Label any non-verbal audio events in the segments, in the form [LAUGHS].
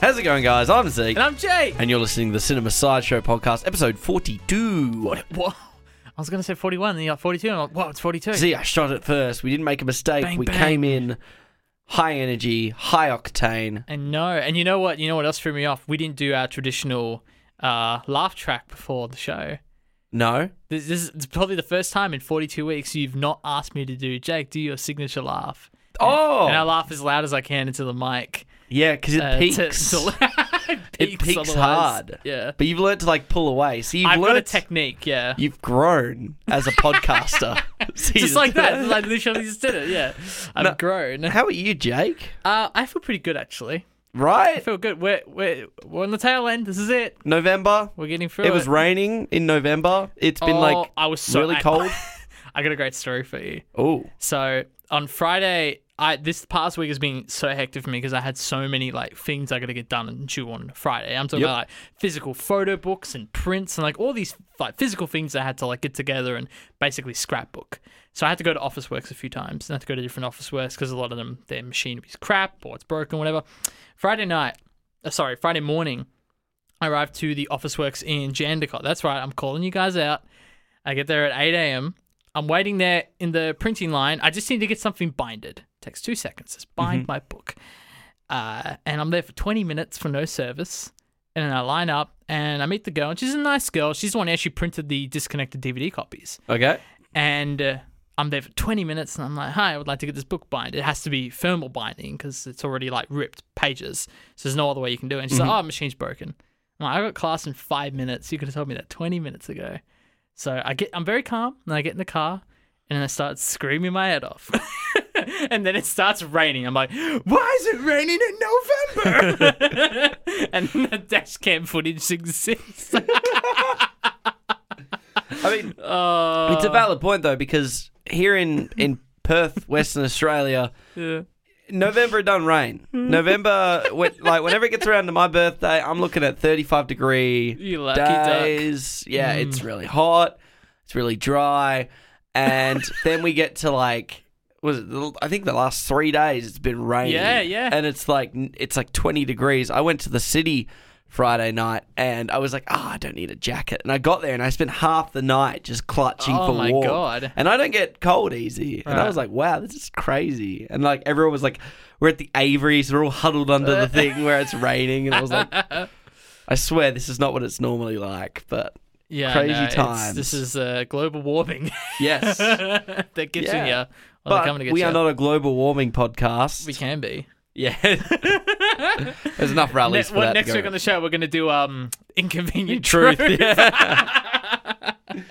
How's it going, guys? I'm Zeke. And I'm Jay. And you're listening to the Cinema Sideshow podcast, episode 42. What? I was going to say 41, then you got 42. And I'm like, whoa, it's 42. See, I shot it first. We didn't make a mistake. Bang, we bang. came in high energy, high octane. and no, and you know what? You know what else threw me off? We didn't do our traditional uh, laugh track before the show. No? This, this is probably the first time in 42 weeks you've not asked me to do, Jake, do your signature laugh. Oh! And I laugh as loud as I can into the mic. yeah, because it uh, peaks. [LAUGHS] to- It peaks otherwise. hard. Yeah. But you've learned to, like, pull away. So you've I've got learned... a technique, yeah. You've grown as a [LAUGHS] podcaster. Just like that. I literally just did it, yeah. I've No. grown. How are you, Jake? Uh, I feel pretty good, actually. I Right? feel good. We're, we're, we're on the tail end. This is it. November. We're getting through It it. was raining in November. It's been Oh, like I was so really I- [LAUGHS] cold. I got a great story for you. Oh, So on Friday, I this past week has been so hectic for me because I had so many like things I got to get done and due on Friday. I'm talking Yep. about like physical photo books and prints and like all these like physical things I had to like get together and basically scrapbook. So I had to go to Officeworks a few times and I had to go to different Officeworks because a lot of them their machinery's crap or it's broken, whatever. Friday night, uh, sorry, Friday morning, I arrived to the Officeworks in Jandakot. That's right, I'm calling you guys out. I get there at 8 a.m. I'm waiting there in the printing line. I just need to get something binded. Takes two seconds. Just bind my book. Uh, and I'm there for 20 minutes for no service. And then I line up and I meet the girl. And she's a nice girl. She's the one who actually printed the disconnected DVD copies. okay. And uh, I'm there for 20 minutes and I'm like, hi, I would like to get this book bind. It has to be thermal binding because it's already like ripped pages. So there's no other way you can do it. And she's like, oh, machine's broken. I'm like, I got class in five minutes. You could have told me that 20 minutes ago. So I get, I'm very calm and I get in the car and then I start screaming my head off. [LAUGHS] [LAUGHS] and then it starts raining. I'm like, why is it raining in November? [LAUGHS] and the dash cam footage exists. [LAUGHS] I mean, Oh, it's a valid point though because here in in Perth, Western Australia, yeah. November done rain. Hmm. November, when, like whenever it gets around to my birthday, I'm looking at 35 degree You lucky duck. days. Yeah, it's hmm. really hot. It's really dry, and then we get to like. Was it, the- I think the last three days it's been raining. Yeah, yeah. And it's like it's like twenty degrees. I went to the city Friday night and I was like, oh, I don't need a jacket. And I got there and I spent half the night just clutching Oh for my warmth. God. And I don't get cold easy. And I was like, wow, this is crazy. And like everyone was like, we're at the Averys, we're all huddled under the thing where it's raining. And I was like, [LAUGHS] I swear this is not what it's normally like. But Yeah, Crazy no, times. This is uh, global warming yes. [LAUGHS] that gets Yeah. you. Well, but we you. are not a global warming podcast. We can be. yeah. [LAUGHS] There's enough rallies Ne- for what, that. next week on the show, we're going to do um inconvenient [LAUGHS] Truth. truth. Yeah. [LAUGHS]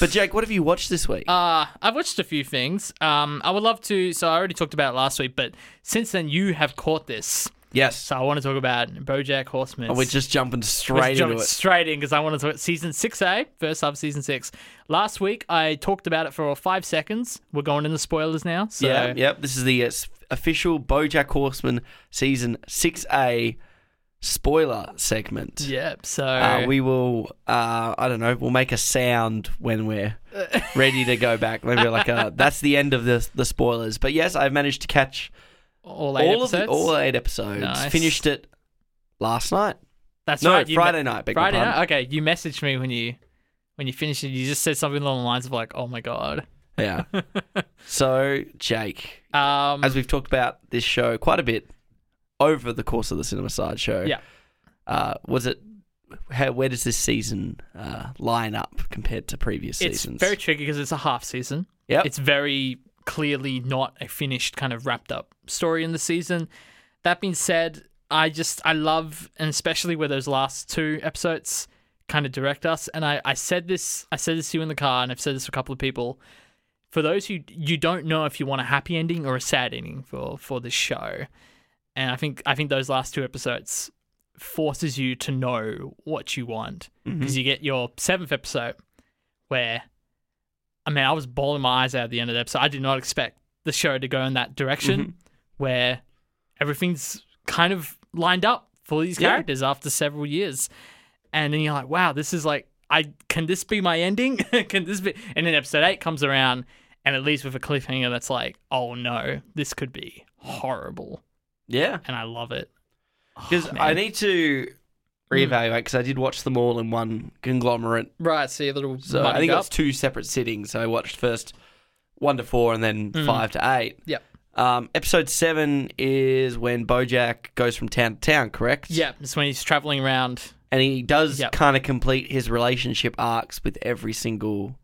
but Jake, what have you watched this week? Uh, I've watched a few things. Um, I would love to. So I already talked about it last week, but since then you have caught this. Yes. So I want to talk about BoJack Horseman. Oh, we're just jumping straight into it. straight in because I want to talk season six A, first half of season six. Last week I talked about it for five seconds. We're going in the spoilers now. So yeah, yep. This is the uh, official BoJack Horseman season six A spoiler segment. Yep. So Uh, we will. Uh, I don't know. We'll make a sound when we're [LAUGHS] ready to go back. Maybe like a, that's the end of the the spoilers. But yes, I've managed to catch all eight all of the, episodes. all eight episodes. Nice. Finished it last night. That's no, right. you Friday me- night. Friday night. Okay, you messaged me when you when you finished it. You just said something along the lines of like, "Oh my god." Yeah. [LAUGHS] so Jake, Um, as we've talked about this show quite a bit over the course of the Cinema Sideshow. Yeah. Uh, was it? How, where does this season uh, line up compared to previous it's seasons? It's very tricky because it's a half season. Yeah, It's very clearly not a finished kind of wrapped up story in the season. That being said, I just I love and especially where those last two episodes kind of direct us. And I, I said this I said this to you in the car and I've said this to a couple of people. For those who you don't know if you want a happy ending or a sad ending for for this show. And I think I think those last two episodes forces you to know what you want mm-hmm. because you get your seventh episode where I mean I was bawling my eyes out at the end of the episode. I did not expect the show to go in that direction Mhm. where everything's kind of lined up for these Yeah. characters after several years. And then you're like, wow, this is like I can this be my ending? [LAUGHS] can this be and then episode eight comes around and it leaves with a cliffhanger that's like, oh no, this could be horrible, Yeah, and I love it. Oh, because man. I need to. Reevaluate because I did watch them all in one conglomerate. right see a little So I think it up. was two separate sittings. So I watched first one to four and then Mm. five to eight. Yep. Um, episode seven is when BoJack goes from town to town, correct? Yeah, it's when he's traveling around. and he does Yep. kind of complete his relationship arcs with every single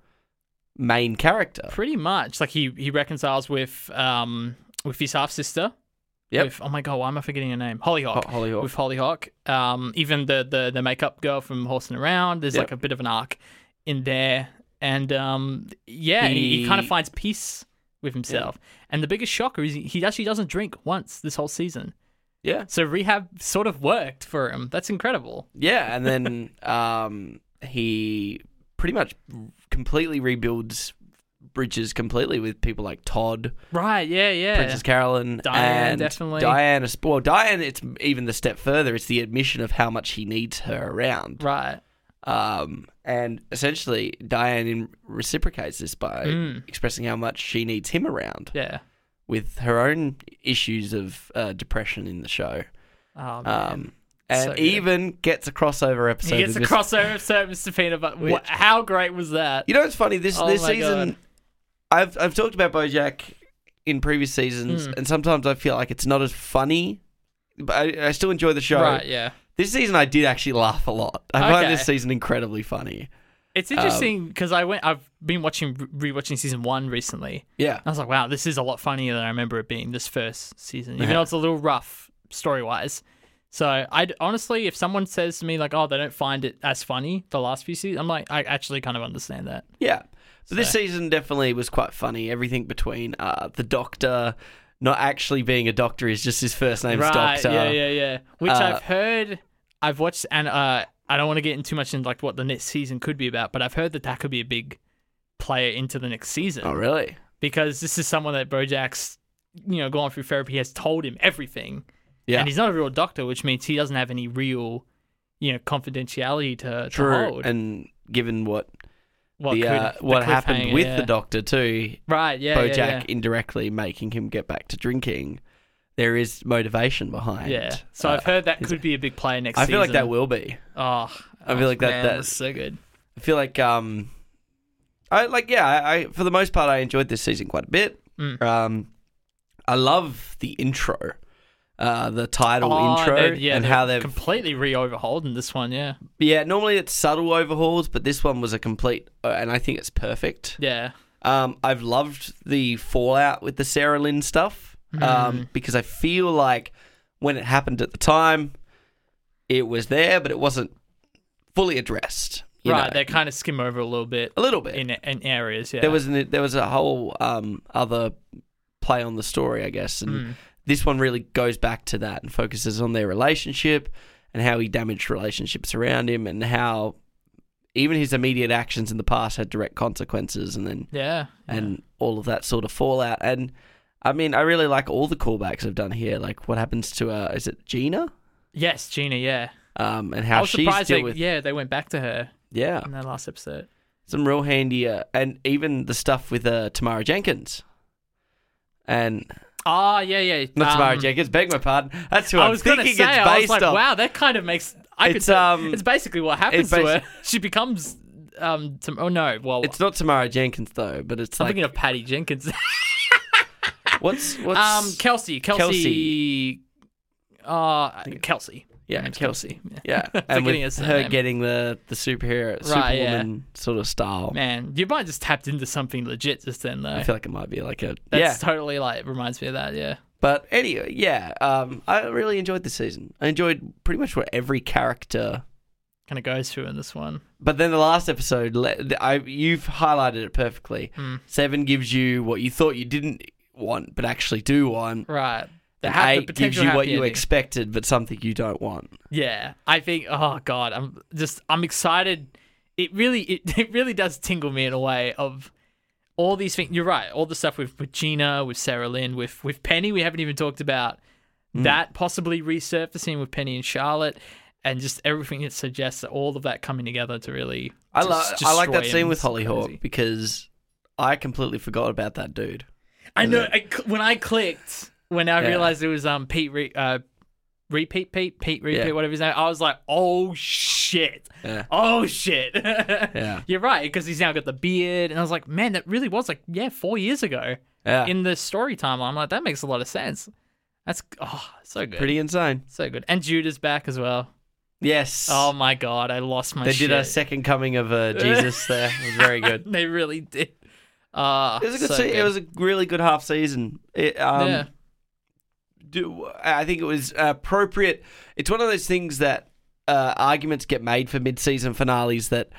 main character. Pretty much, like he he reconciles with um with his half sister. Yep. With, oh my god, why am I forgetting her name? Hollyhock. Ho- Hollyhock. With Hollyhock. Um, even the the the makeup girl from Horsing Around. There's Yep. like a bit of an arc in there, and um, yeah, and he, he kind of finds peace with himself. And the biggest shocker is he, he actually doesn't drink once this whole season. yeah, So rehab sort of worked for him. That's incredible. yeah, and then [LAUGHS] um, he pretty much completely rebuilds bridges completely with people like Todd, Right? Yeah, yeah. Princess Carolyn, Diane, and definitely. Diane. Well, Diane, it's even the step further. It's the admission of how much he needs her around. Right. Um, and essentially, Diane reciprocates this by Mm. expressing how much she needs him around Yeah. with her own issues of uh, depression in the show. Oh man. Um, and So even gets a crossover episode. he gets a Mr. crossover episode, Mr. Peanut Butter. How great was that? You know it's funny? This Oh this season, God. I've I've talked about BoJack in previous seasons, Mm. and sometimes I feel like it's not as funny. But I, I still enjoy the show. Right, yeah. This season, I did actually laugh a lot. I find Okay. this season incredibly funny. It's Um, interesting because I went. I've been watching rewatching season one recently. Yeah, I was like, wow, this is a lot funnier than I remember it being this first season, even though it's a little rough story wise. So I honestly, if someone says to me like, oh, they don't find it as funny the last few seasons, I'm like, I actually kind of understand that. yeah. But this season definitely was quite funny. Everything between uh, the Doctor not actually being a doctor is just his first name's right? Doctor. Yeah, yeah, yeah. Which Uh, I've heard. I've watched, and uh, I don't want to get into too much into like what the next season could be about, but I've heard that that could be a big player into the next season. Oh, really? because this is someone that Bojack's, you know, gone through therapy has told him everything, Yeah. and he's not a real doctor, which means he doesn't have any real, you know, confidentiality to, to True. hold. And given what what the, could- uh, the what happened with yeah. the Doctor too, right? Yeah, BoJack yeah, indirectly making him get back to drinking, there is motivation behind. yeah. yeah. So uh, I've heard that could be a big player next. Season. I feel like that will be. Oh, I feel like that- man, that- was so good. I feel like um, I like yeah. I, I for the most part I enjoyed this season quite a bit. Mm. Um, I love the intro, uh, the title Oh, intro, yeah, and how they've completely re-overhauled in this one. Yeah, yeah. Normally it's subtle overhauls, but this one was a complete, uh, and I think it's perfect. yeah, Um, I've loved the fallout with the Sarah Lynn stuff Mm. um, because I feel like when it happened at the time, it was there, but it wasn't fully addressed. right. know, They kind of skim over a little bit a little bit. in in areas. Yeah, There was an, there was a whole um, other play on the story, I guess, and Mm. This one really goes back to that and focuses on their relationship and how he damaged relationships around him and how even his immediate actions in the past had direct consequences, and then yeah, and all of that sort of fallout. And I mean, I really like all the callbacks I've done here. Like what happens to uh, is it Gina? yes, Gina. Yeah, Um, and I how was she's surprised. They, with yeah, they went back to her yeah in that last episode. some real handy uh, and even the stuff with uh, Tamara Jenkins and Oh yeah, yeah. not Tamara um, Jenkins. Beg my pardon. That's who I I'm was thinking say, it's I was based like, on. wow, that kind of makes. I It's, could. um, it's basically what happens it's to her. She becomes. Um. To, oh no. Well, It's not Tamara Jenkins though, but it's I'm like thinking of Patty Jenkins. what's [LAUGHS] what's um. Kelsey. Kelsey. Kelsey. Uh. Kelsey. Yeah Kelsey. Yeah, [LAUGHS] and Forgetting with her her getting the the superhero Right, yeah. superwoman sort of style. Man, you might just tapped into something legit just then though. I feel like it might be like a That's yeah. totally like it reminds me of that. Yeah. But anyway, yeah, um, I really enjoyed this season. I enjoyed pretty much what every character. Kind of goes through in this one. But then the last episode, I you've highlighted it perfectly. Hmm. Seven gives you what you thought you didn't want, but actually do want. Right. The ha- the eight gives you what you ending. expected, but something you don't want. Yeah, I think. Oh God, I'm just. I'm excited. It really, it, [LAUGHS] it really does tingle me in a way of all these things. You're right. All the stuff with with Gina, with Sarah Lynn, with with Penny. We haven't even talked about Mm. that possibly resurfacing with Penny and Charlotte, and just everything that suggests that all of that coming together to really. I love. I like that scene with is Hollyhock because I completely forgot about that dude. I know. I, when I clicked, when I Yeah. realized it was um Pete Re- uh, repeat Pete Pete repeat Yeah. whatever his name, I was like, oh shit, Yeah. oh shit. [LAUGHS] Yeah. You're right because he's now got the beard, and I was like, man, that really was like yeah, four years ago Yeah. in the story timeline. I'm like, that makes a lot of sense. That's oh so good, Pretty insane. so good. And Judah's back as well. Yes. Oh my god, I lost my. they shit. did a second coming of uh, [LAUGHS] Jesus there. It was very good. [LAUGHS] they really did. Uh, It was a good. so se- It was a really good half season. It, um, yeah. Do I think it was appropriate. It's one of those things that uh, arguments get made for mid-season finales that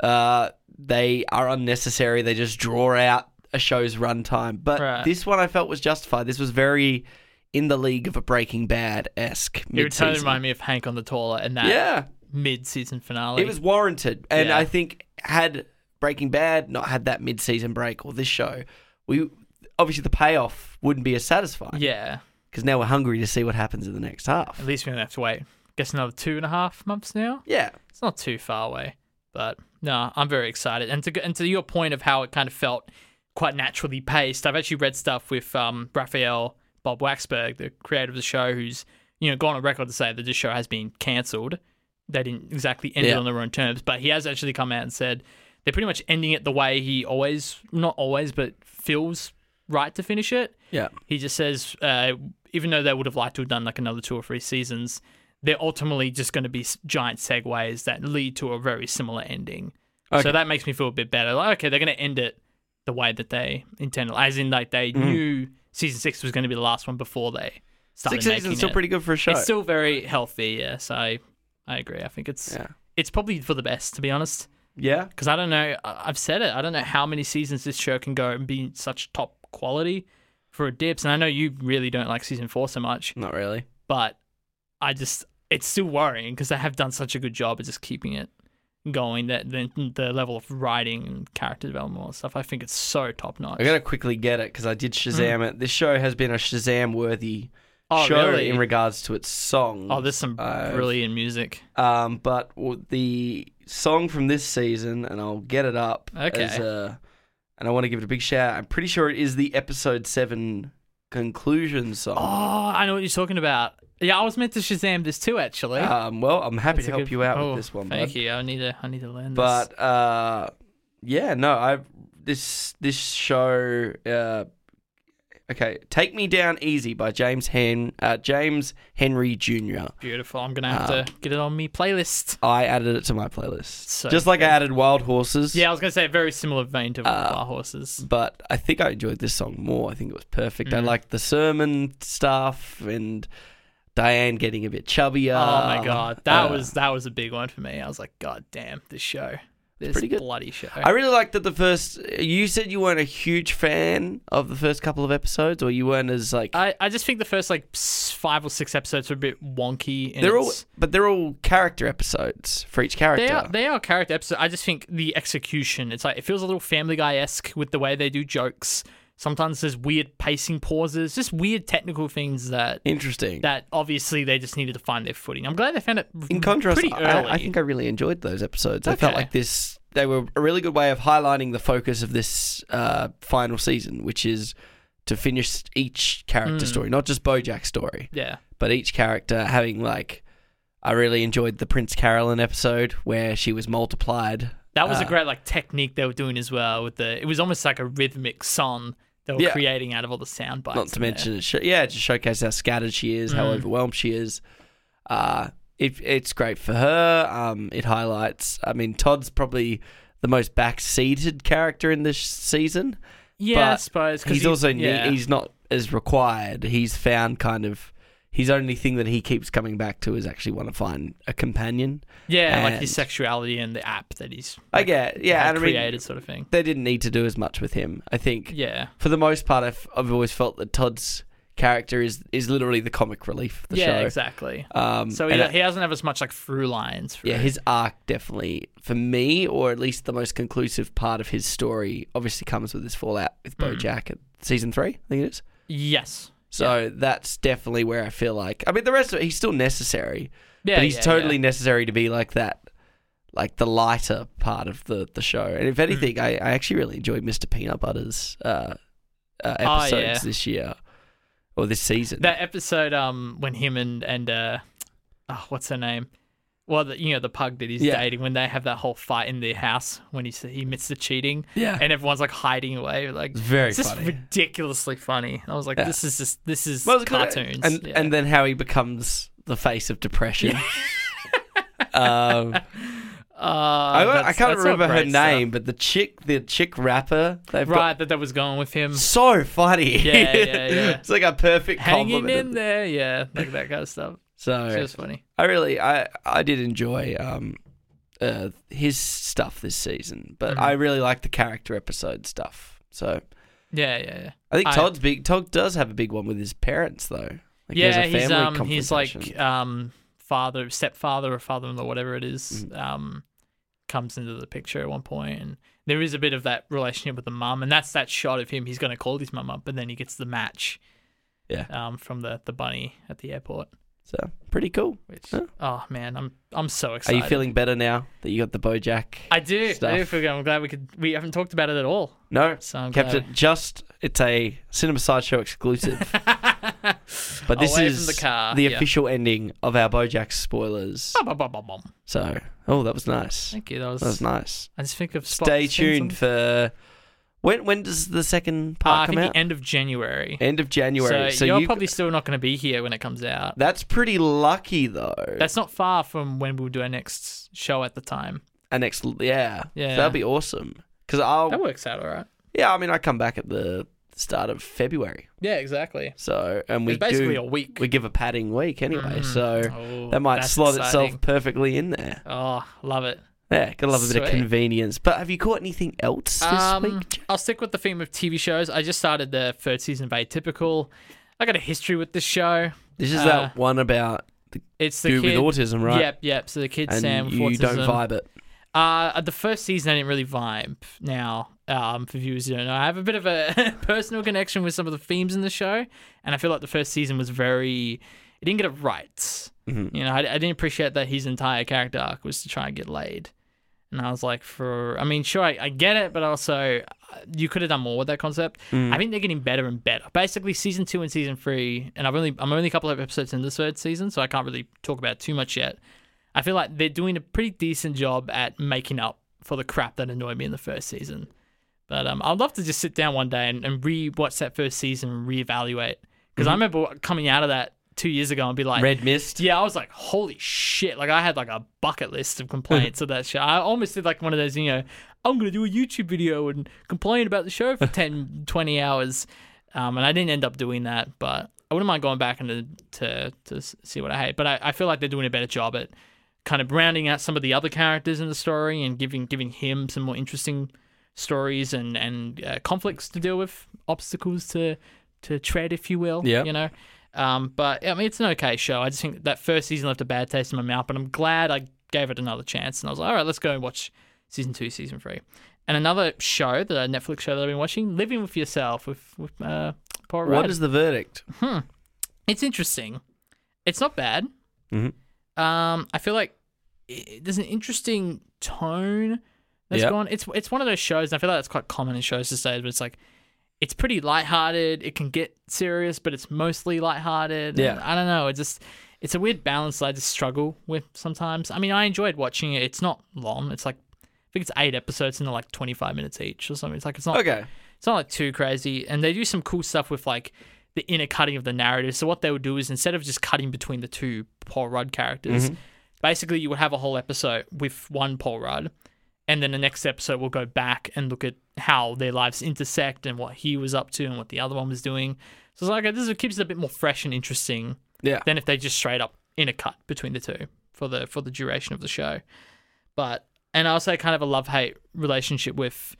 uh, they are unnecessary. They just draw out a show's runtime. But Right. this one I felt was justified. This was very in the league of a Breaking Bad esque It would totally remind me of Hank on the toilet and that Yeah, mid-season finale. it was warranted, and Yeah. I think had Breaking Bad not had that mid-season break or this show, we obviously the payoff wouldn't be as satisfying. yeah. Because now we're hungry to see what happens in the next half. At least we don't have to wait. I guess another two and a half months now. Yeah, It's not too far away, but no, I'm very excited. And to and to your point of how it kind of felt quite naturally paced, I've actually read stuff with um, Raphael Bob-Waksberg, the creator of the show, who's you know gone on record to say that this show has been cancelled. They didn't exactly end it on their own terms, but he has actually come out and said they're pretty much ending it the way he always, not always, but feels right to finish it. yeah, He just says, uh, even though they would have liked to have done like another two or three seasons, they're ultimately just going to be giant segues that lead to a very similar ending. Okay. So that makes me feel a bit better. Like, okay, they're going to end it the way that they intended, as in like they mm. knew season six was going to be the last one before they started six seasons still pretty good for a show. It's still very healthy. Yes, I I agree. I think it's yeah, it's probably for the best to be honest. yeah, Because I don't know, I've said it. I don't know how many seasons this show can go and be such top quality for a dips. And I know you really don't like season four so much, not really. but I just it's still worrying because they have done such a good job of just keeping it going. That the, the level of writing and character development and stuff, I think it's so top notch. I gotta quickly get it because I did Shazam it. This show has been a Shazam worthy Oh, show really? in regards to its song. Oh, there's some I've- brilliant music. Um, but the song from this season, and I'll get it up. Okay. As a, and I want to give it a big shout. I'm pretty sure it is the episode seven conclusion song. Oh, I know what you're talking about. Yeah, I was meant to Shazam this too, actually. Um, well, I'm happy That's to help good- you out oh, with this one, Thank bud. you. I need to. I need to learn this. But uh, yeah, no, I this this show. Uh, okay, "Take Me Down Easy" by James Hen uh, James Henry Jr. beautiful. I'm gonna have um, to get it on me playlist. I added it to my playlist, So just like I added "Wild Horses." Yeah, I was gonna say a very similar vein to Uh, Bar Horses. but I think I enjoyed this song more. I think it was perfect. I Mhm. liked the sermon stuff and Diane getting a bit chubbier. oh my god, that Uh, was that was a big one for me. I was like, God damn, this show, this pretty good. bloody show. I really liked that the first. You said you weren't a huge fan of the first couple of episodes, or you weren't as like. I, I just think the first like five or six episodes were a bit wonky. And they're all, but they're all character episodes for each character. They are they are character episodes. I just think the execution. It's like it feels a little Family Guy esque with the way they do jokes. Sometimes there's weird pacing pauses, just weird technical things that Interesting. that obviously they just needed to find their footing. I'm glad they found it In contrast. I, I think I really enjoyed those episodes. I felt like this. They were a really good way of highlighting the focus of this uh, final season, which is to finish each character Mm. story, not just Bojack's story, yeah, but each character having like. I really enjoyed the Prince Carolyn episode where she was multiplied. that was a Uh, great like technique they were doing as well. With the it was almost like a rhythmic song they were Yeah. creating out of all the sound bites. Not to mention, it yeah, it just showcase how scattered she is, how Mm. overwhelmed she is. Uh, it, it's great for her. Um, it highlights. I mean, Todd's probably the most backseated character in this season. yeah, I suppose He's he- also yeah. he's not as required. He's found kind of his only thing that he keeps coming back to is actually want to find a companion. yeah, like his sexuality and the app that he's I get, yeah, and I mean, created sort of thing. they didn't need to do as much with him. I think Yeah, for the most part, I've, I've always felt that Todd's character is is literally the comic relief of the yeah, show. exactly. Um, So he, I- he doesn't have as much like through lines. For yeah, it. his arc definitely, for me, or at least the most conclusive part of his story, obviously comes with his fallout with Mm. BoJack at season three, I think it is. yes, So that's definitely where I feel like. I mean, the rest of it, he's still necessary, yeah, but he's yeah, totally yeah. necessary to be like that, like the lighter part of the the show. And Hmm. if anything, I, I actually really enjoyed Mr. Peanut Butter's uh, uh, Oh, episodes yeah. this year or this season. That episode, um, when him and and uh, oh, what's her name? Well, the, you know the pug that he's Yeah. dating. When they have that whole fight in their house when he he admits to cheating, yeah, and everyone's like hiding away, like it's very it's just ridiculously funny. I was like, Yeah. this is just this is Well, cartoons, and yeah. and then how he becomes the face of depression. [LAUGHS] um, Uh, I, I can't remember her great stuff. name, but the chick, the chick rapper, they've got Right, that that was going with him. so funny. Yeah, yeah, [LAUGHS] yeah. it's like a perfect Hanging compliment. in there, yeah, like that kind of stuff. So It's just funny. I really, I, I did enjoy um, uh, his stuff this season, but Mhm. I really like the character episode stuff. So Yeah, yeah, yeah. I think I- Todd's big. Todd does have a big one with his parents, though. Like, yeah, a he's um he's like um father, stepfather, or father-in-law, whatever it is, Mm. um comes into the picture at one point, and there is a bit of that relationship with the mum, and that's that shot of him. He's going to call his mum up, and then he gets the match, Yeah. um from the the bunny at the airport. So pretty cool. Which Huh. oh man, I'm I'm so excited. Are you feeling better now that you got the BoJack? I do. I do feel good. I'm glad we could. We haven't talked about it at all. no, So I'm kept glad. it just. It's a Cinema Sideshow exclusive. [LAUGHS] But this Away is the car. the yeah. official ending of our BoJack spoilers. Bum, bum, bum, bum, bum. So, oh, that was nice. Thank you. That was. That was nice. I just think of Stay tuned for when when does the second Uh, part I come think out? the end of January. End of January. So, So, you're you probably still not going to be here when it comes out. that's pretty lucky though. That's not far from when we'll do our next show at the time. Our next yeah Yeah. that'd be awesome. Because I'll That works out all right. yeah I mean I come back at the start of February. Yeah, exactly. So and we it's basically do a week. we give a padding week anyway. Mm. So Oh, that might that's slot exciting. itself perfectly in there. Oh, love it. Yeah, gotta love a bit of convenience. But have you caught anything else this Um, week? I'll stick with the theme of TV shows. I just started the third season of Atypical. I got a history with this show. This is uh, that one about It's the dude kid. with autism, right? Yep, yep. So the kid And Sam with you autism. don't vibe it. Uh, the first season I didn't really vibe. Now, um, for viewers who don't know, I have a bit of a [LAUGHS] personal connection with some of the themes in the show, and I feel like the first season was very. It didn't get it right. Mhm. You know, I, I didn't appreciate that his entire character arc was to try and get laid, and I was like, for I mean, sure, I, I get it, but also uh, you could have done more with that concept. Mm. I think they're getting better and better. Basically, season two and season three, and I've only I'm only a couple of episodes in the third season, so I can't really talk about it too much yet. I feel like they're doing a pretty decent job at making up for the crap that annoyed me in the first season. But um, I'd love to just sit down one day and, and re-watch that first season and reevaluate because I remember coming out of that two years ago and be like, Red Mist. yeah, I was like, holy shit. Like, I had like a bucket list of complaints of that show. I almost did like one of those, you know, I'm going to do a YouTube video and complain about the show for 10, [LAUGHS] 20 hours. Um, and I didn't end up doing that, but I wouldn't mind going back and to, to, to see what I hate. But I, I feel like they're doing a better job at kind of rounding out some of the other characters in the story and giving giving him some more interesting stories and and uh, conflicts to deal with, obstacles to to tread, if you will. Yeah. you know. Um, but I mean, it's an okay show. I just think that first season left a bad taste in my mouth, but I'm glad I gave it another chance. And I was like, all right, let's go and watch season two, season three. And another show, the Netflix show that I've been watching, Living with Yourself with with uh, Paul Rudd. What is the verdict? Hmm. It's interesting. It's not bad. Mhm. Um, I feel like i there's an interesting tone that's Yep. gone. It's it's one of those shows. And I feel like that's quite common in shows these days. But it's like it's pretty lighthearted. It can get serious, but it's mostly lighthearted. Yeah. And I don't know. It just it's a weird balance that I just struggle with sometimes. I mean, I enjoyed watching it. It's not long. It's like I think it's eight episodes and they're like 25 minutes each or something. It's like it's not Okay. it's not like too crazy. And they do some cool stuff with like the inner cutting of the narrative. So what they would do is instead of just cutting between the two Paul Rudd characters, mm-hmm. basically you would have a whole episode with one Paul Rudd, and then the next episode we'll go back and look at how their lives intersect and what he was up to and what the other one was doing. So it's like this keeps it a bit more fresh and interesting Yeah. than if they just straight up in a cut between the two for the for the duration of the show. But and I also kind of a love hate relationship with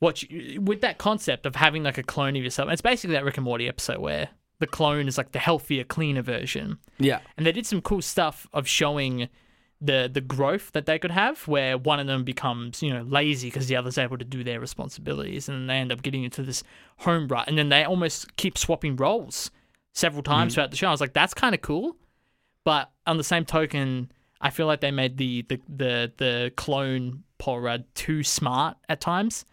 what you, with that concept of having like a clone of yourself. It's basically that Rick and Morty episode where the clone is like the healthier, cleaner version. Yeah. And they did some cool stuff of showing the the growth that they could have, where one of them becomes you know lazy because the other's able to do their responsibilities, and they end up getting into this home rut, and then they almost keep swapping roles several times mm. throughout the show. I was like, that's kind of cool, but on the same token, I feel like they made the the the, the clone Paul Rudd too smart at times.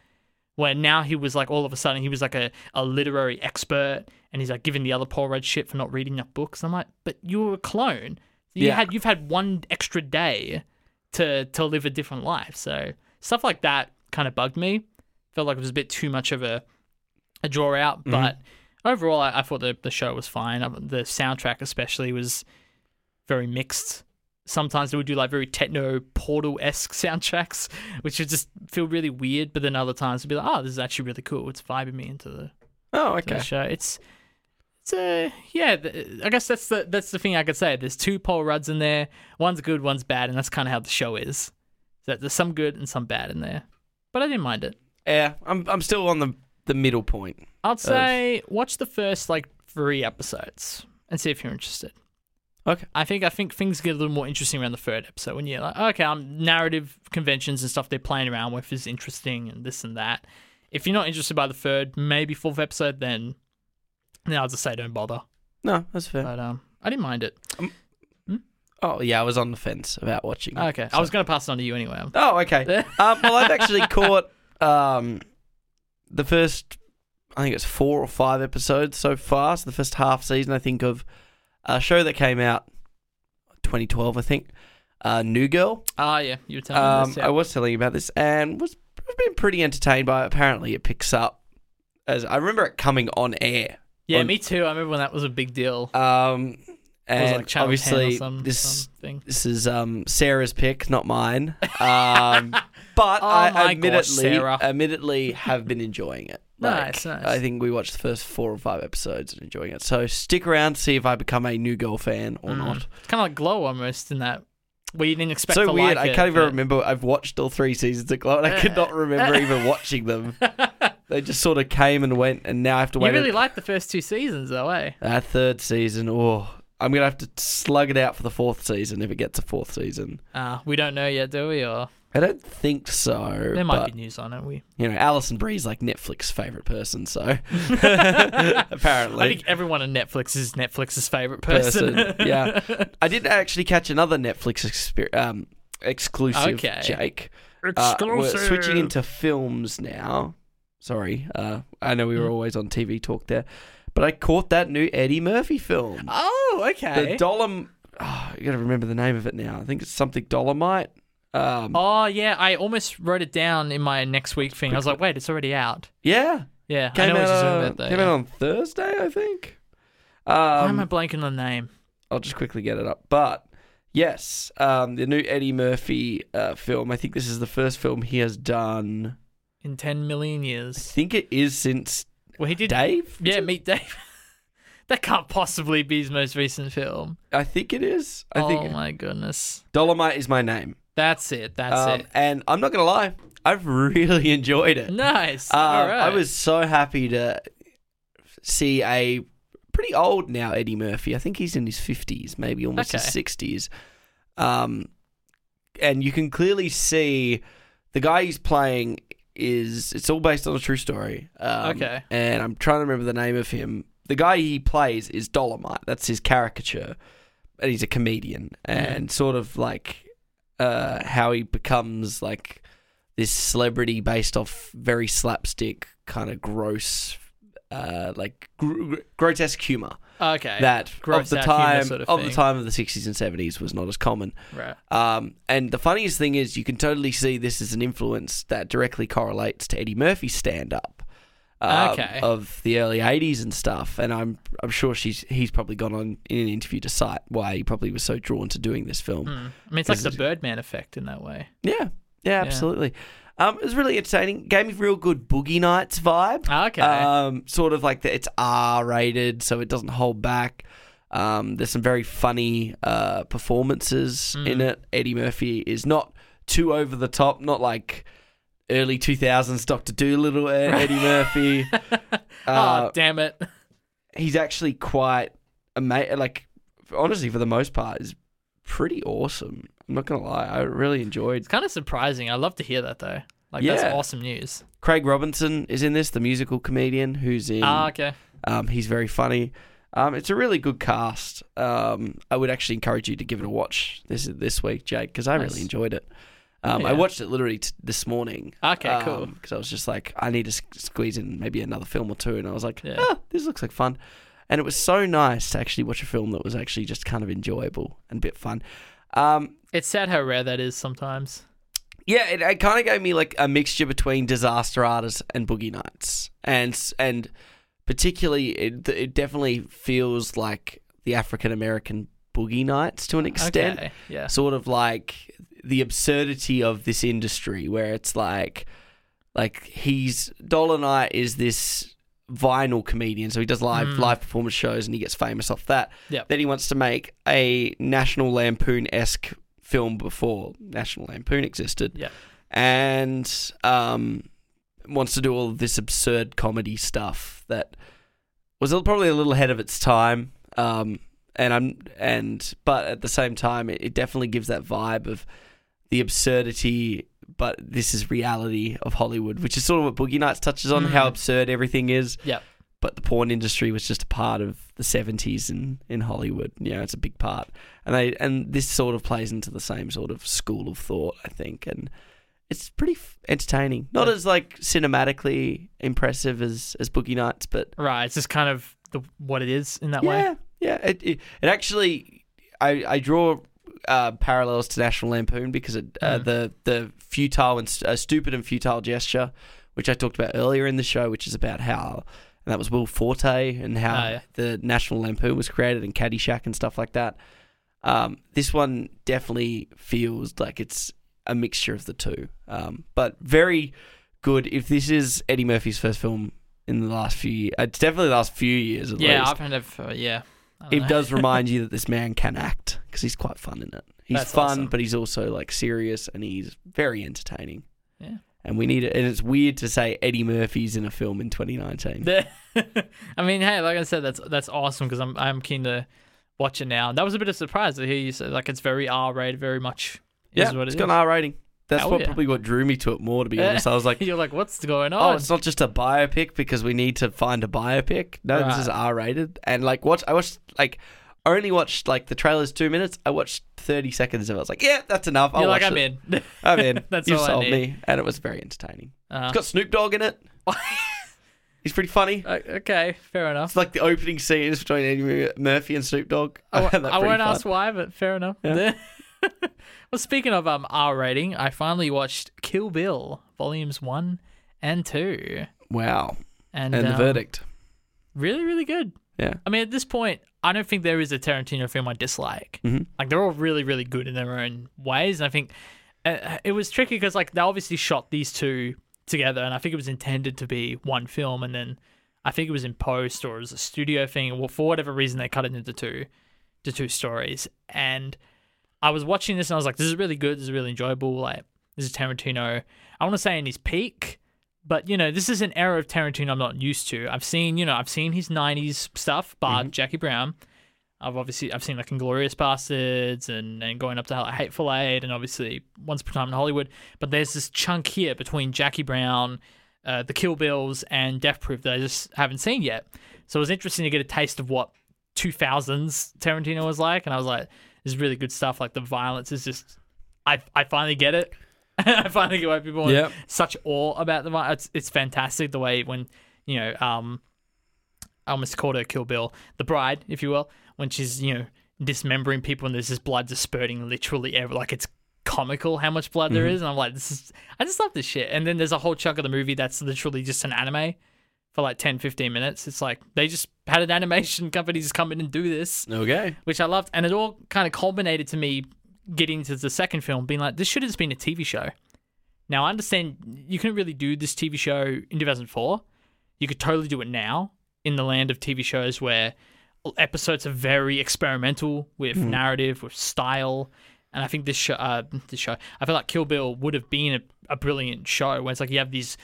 Where now he was like all of a sudden he was like a, a literary expert and he's like giving the other Paul Rudd shit for not reading enough books. I'm like, but you were a clone. You Yeah. had you've had one extra day to to live a different life. So stuff like that kind of bugged me. Felt like it was a bit too much of a a draw out, but overall, I, I thought the the show was fine. Um, The soundtrack, especially, was very mixed. Sometimes they would do like very techno portal esque [LAUGHS] soundtracks, which would just feel really weird. But then other times it'd be like, oh, this is actually really cool. It's vibing me into the, Oh, to the okay. show. It's it's a yeah. th- I guess that's the that's the thing I could say. There's two Paul Rudds in there. One's good, one's bad, and that's kind of how the show is. That there's some good and some bad in there, but I didn't mind it. Yeah, I'm I'm still on the the middle point. I'd say watch the first like three episodes and see if you're interested. Okay. I think I think things get a little more interesting around the third episode when you're like, okay, um, narrative conventions and stuff they're playing around with is interesting and this and that. If you're not interested by the third, maybe fourth episode, then then I'll just say don't bother. No, that's fair. But um, I didn't mind it. Oh yeah, I was on the fence about watching. it, Okay, I so- was gonna pass it on to you anyway. Um, Oh, okay. [LAUGHS] um, well, I've actually [LAUGHS] caught um, the first, I think it's four or five episodes so far. So the first half season, I think, of a show that came out 2012, I think, uh, New Girl. Ah, yeah, you were telling me Um, this. I Yeah. was telling you about this and was was been pretty entertained by it. Apparently, it picks up as I remember it coming on air. Yeah, on- me too. I remember when that was a big deal. Um, and like Channel 10 or obviously, some, this something. this is um, Sarah's pick, not mine. Um, [LAUGHS] but Oh I my gosh, admittedly, Sarah. admittedly have been enjoying it. [LAUGHS] Nice, nice. I think we watched the first four or five episodes and enjoying it. So stick around, to see if I become a new girl fan or Mm. not. It's kind of like Glow almost in that you didn't expect so weird. like I can't even but- remember. I've watched all three seasons of Glow, and I could not [LAUGHS] remember even watching them. They just sort of came and went, and now I have to wait. You really a- liked the first two seasons, though, eh? that third season. Oh, I'm gonna have to slug it out for the fourth season if it gets a fourth season. Uh, we don't know yet, do we? Or I don't think so. there might but, be news on it. We you know, Alison Brie's like Netflix's favorite person, so [LAUGHS] [LAUGHS] apparently. I think everyone on Netflix is Netflix's favorite person. Person, yeah. [LAUGHS] I did actually catch another Netflix exper- um, exclusive, Okay. Jake. Uh, we're switching into films now. Sorry, uh, I know we were Mm. always on TV talk there, but I caught that new Eddie Murphy film. Oh, okay. The Dolom. Oh, you got to remember the name of it now. I think it's something Dolemite. Um, oh yeah, I almost wrote it down in my next week thing. I was like, wait, it's already out. yeah, Yeah, I came out, you're talking uh, about. Though, came yeah. out on Thursday, I think. Why am I Um, blanking on the name? I'll just quickly get it up. But yes, um, the new Eddie Murphy uh, film. I think this is the first film he has done. In ten million years. I think it is since Well, he did. Dave. Yeah, Meet Dave. [LAUGHS] that can't possibly be his most recent film. I think it is. I oh think my goodness. Dolemite is my name. That's it. That's Um, it. and I'm not gonna lie, I've really [LAUGHS] enjoyed it. Nice. Uh, All right. I was so happy to see a pretty old now Eddie Murphy. I think he's in his fifties, maybe almost his sixties. Um, and you can clearly see the guy he's playing is it's all based on a true story. Um, Okay. And I'm trying to remember the name of him. The guy he plays is Dolemite. That's his caricature, and he's a comedian. And sort of like uh, how he becomes like this celebrity based off very slapstick, kind of gross, uh, like gr- grotesque humor okay. that Gross of the out time sort of of the thing. time of the 60s and 70s was not as common. right. Um, and the funniest thing is, you can totally see this as an influence that directly correlates to Eddie Murphy's stand up. Um, Okay. Of the early '80s and stuff, and I'm I'm sure she's he's probably gone on in an interview to cite why he probably was so drawn to doing this film. Hmm. I mean, it's like the Birdman effect in that way. Yeah, yeah, absolutely. Um, it was really entertaining. Gave me real good Boogie Nights vibe. Ah, Okay. Um, sort of like that. It's R rated, so it doesn't hold back. Um, there's some very funny uh, performances Mm. in it. Eddie Murphy is not too over the top, not like early 2000s Doctor Dolittle Ed- [LAUGHS] Eddie Murphy. [LAUGHS] Uh, oh, damn it. he's actually quite amazing. Like, honestly, for the most part, is pretty awesome. I'm not gonna lie, I really enjoyed. It's kind of surprising. I love to hear that though. Like Yeah. that's awesome news. Craig Robinson is in this, the musical comedian who's in. Ah, okay. Um, he's very funny. Um, it's a really good cast. Um, I would actually encourage you to give it a watch this this week, Jake, because I Nice. really enjoyed it. Um, I watched it literally t- this morning. Okay, cool. Because I was just like, I need to s- squeeze in maybe another film or two, and I was like, Yeah. ah, this looks like fun. And it was so nice to actually watch a film that was actually just kind of enjoyable and a bit fun. Um, It's sad how rare that is sometimes. yeah, it, it kind of gave me like a mixture between Disaster Artists and Boogie Nights, and and particularly it, it definitely feels like the African American Boogie Nights to an extent, Okay. Yeah. sort of like the absurdity of this industry, where it's like like he's Dolemite is this vinyl comedian, so he does live Mm. live performance shows and he gets famous off that. Yep. Then he wants to make a National Lampoon esque film before National Lampoon existed. Yep. And um, wants to do all of this absurd comedy stuff that was probably a little ahead of its time. Um, and I'm and but at the same time, it, it definitely gives that vibe of the absurdity. But this is reality of Hollywood, which is sort of what Boogie Nights touches on, how Mm. absurd everything is Yep. but the porn industry was just a part of the 70s in, in Hollywood. You know, it's a big part. And they and this sort of plays into the same sort of school of thought, I think. And it's pretty f- entertaining. Not Yeah. as like cinematically impressive as as Boogie Nights, but Right. It's just kind of the what it is in that way. yeah, yeah. It, it it actually I I draw uh, parallels to National Lampoon because it, uh, Mm. the the futile and uh, stupid and futile gesture, which I talked about earlier in the show, which is about how and that was Will Forte and how Ah, yeah. the National Lampoon was created and Caddyshack and stuff like that. Um, this one definitely feels like it's a mixture of the two, um, but very good. If this is Eddie Murphy's first film in the last few years, it's definitely the last few years at Yeah, least I've heard of uh, yeah. It does remind you [LAUGHS] that this man can act because he's quite fun in it. He's That's fun, awesome. but he's also like serious and he's very entertaining. Yeah. And we need it. And it's weird to say Eddie Murphy's in a film in 2019. The- [LAUGHS] I mean, hey, like I said, that's that's awesome because I'm I'm keen to watch it now. That was a bit of a surprise to hear you say like it's very R rated, very much is yeah, what it's it got an R rating. That's Hell what yeah. probably what drew me to it more. To be honest, I was like, [LAUGHS] You're like, what's going on?" oh, it's not just a biopic because we need to find a biopic. No, this is R rated. And like, watch. I watched like. Only watched like the trailer's two minutes. I watched thirty seconds of it. I was like, "Yeah, that's enough." I'll You're like, "I'm it. in. [LAUGHS] I'm in. [LAUGHS] That's you all I sold need. me, and it was very entertaining. Uh, It's got Snoop Dogg in it. He's pretty funny. o- okay, fair enough. It's like the opening scenes between Eddie Murphy and Snoop Dogg. I, I won't fun. ask why, but fair enough. Yeah. [LAUGHS] well, speaking of um R rating, I finally watched Kill Bill volumes one and two, Wow. and, And the um, verdict. really, really good. Yeah. I mean, at this point, I don't think there is a Tarantino film I dislike. Mhm. Like they're all really, really good in their own ways, and I think uh, it was tricky because like they obviously shot these two together, and I think it was intended to be one film, and then I think it was in post or it was a studio thing, or for whatever reason they cut it into two, to two stories. And I was watching this and I was like, this is really good, this is really enjoyable. Like this is Tarantino. I want to say in his peak, but you know, this is an era of Tarantino I'm not used to. I've seen, you know, I've seen his '90s stuff, but Jackie Brown. I've obviously I've seen like Inglourious Basterds and, and going up to like, Hateful Eight and obviously Once Upon a Time in Hollywood. But there's this chunk here between Jackie Brown, uh, the Kill Bills, and Death Proof that I just haven't seen yet. So it was interesting to get a taste of what 2000s Tarantino was like, and I was like, is really good stuff. Like the violence is just, I I finally get it. [LAUGHS] I finally get why people are Yep. such awe about the violence. It's, it's fantastic the way when you know um I almost called her Kill Bill, the bride, if you will, when she's you know dismembering people and there's this blood just spurting literally ever like it's comical how much blood there is and I'm like this is I just love this shit and then there's a whole chunk of the movie that's literally just an anime for like 10 15 minutes. It's like they just had an animation [LAUGHS] company just come in and do this Okay. which I loved. And it all kind of culminated to me getting to the second film being like this should have just been a TV show. Now I understand you couldn't really do this TV show in 2004 you could totally do it now in the land of TV shows where episodes are very experimental with narrative, with style. And I think this show, uh, this show, I feel like Kill Bill would have been a, a brilliant show where it's like you have these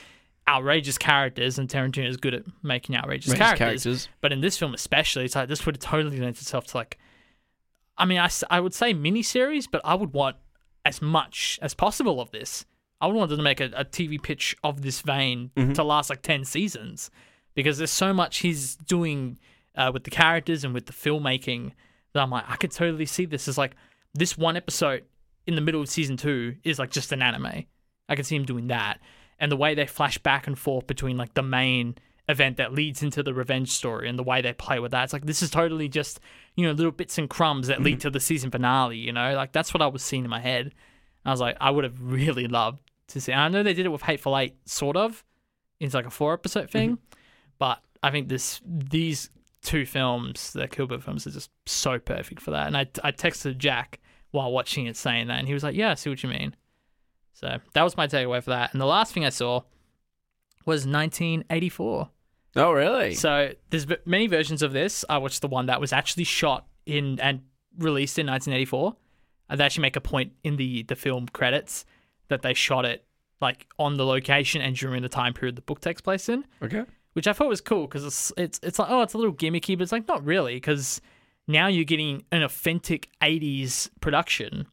outrageous characters, and Tarantino is good at making outrageous characters. characters. But in this film, especially, it's like this would have totally lent itself to like, I mean, I, I would say miniseries, but I would want as much as possible of this. I would want them to make a, a TV pitch of this vein to last like 10 seasons because there's so much he's doing uh, with the characters and with the filmmaking that I'm like, I could totally see this as like this one episode in the middle of season two is like just an anime. I could see him doing that. And the way they flash back and forth between like the main event that leads into the revenge story and the way they play with that. It's like this is totally just, you know, little bits and crumbs that lead mm-hmm. to the season finale, you know? Like that's what I was seeing in my head. I was like, I would have really loved to see. I know they did it with Hateful Eight, sort of. It's like a four episode thing. Mm-hmm. But I think this these two films, the Kill Bill films, are just so perfect for that. And I, I texted Jack while watching it saying that, and he was like, Yeah, I see what you mean. So that was my takeaway for that. And the last thing I saw was 1984. Oh, really? So there's many versions of this. I watched the one that was actually shot in and released in 1984. Uh, they actually make a point in the the film credits that they shot it like on the location and during the time period the book takes place in, okay. which I thought was cool because it's it's it's like oh it's a little gimmicky, but it's like not really because now you're getting an authentic 80s production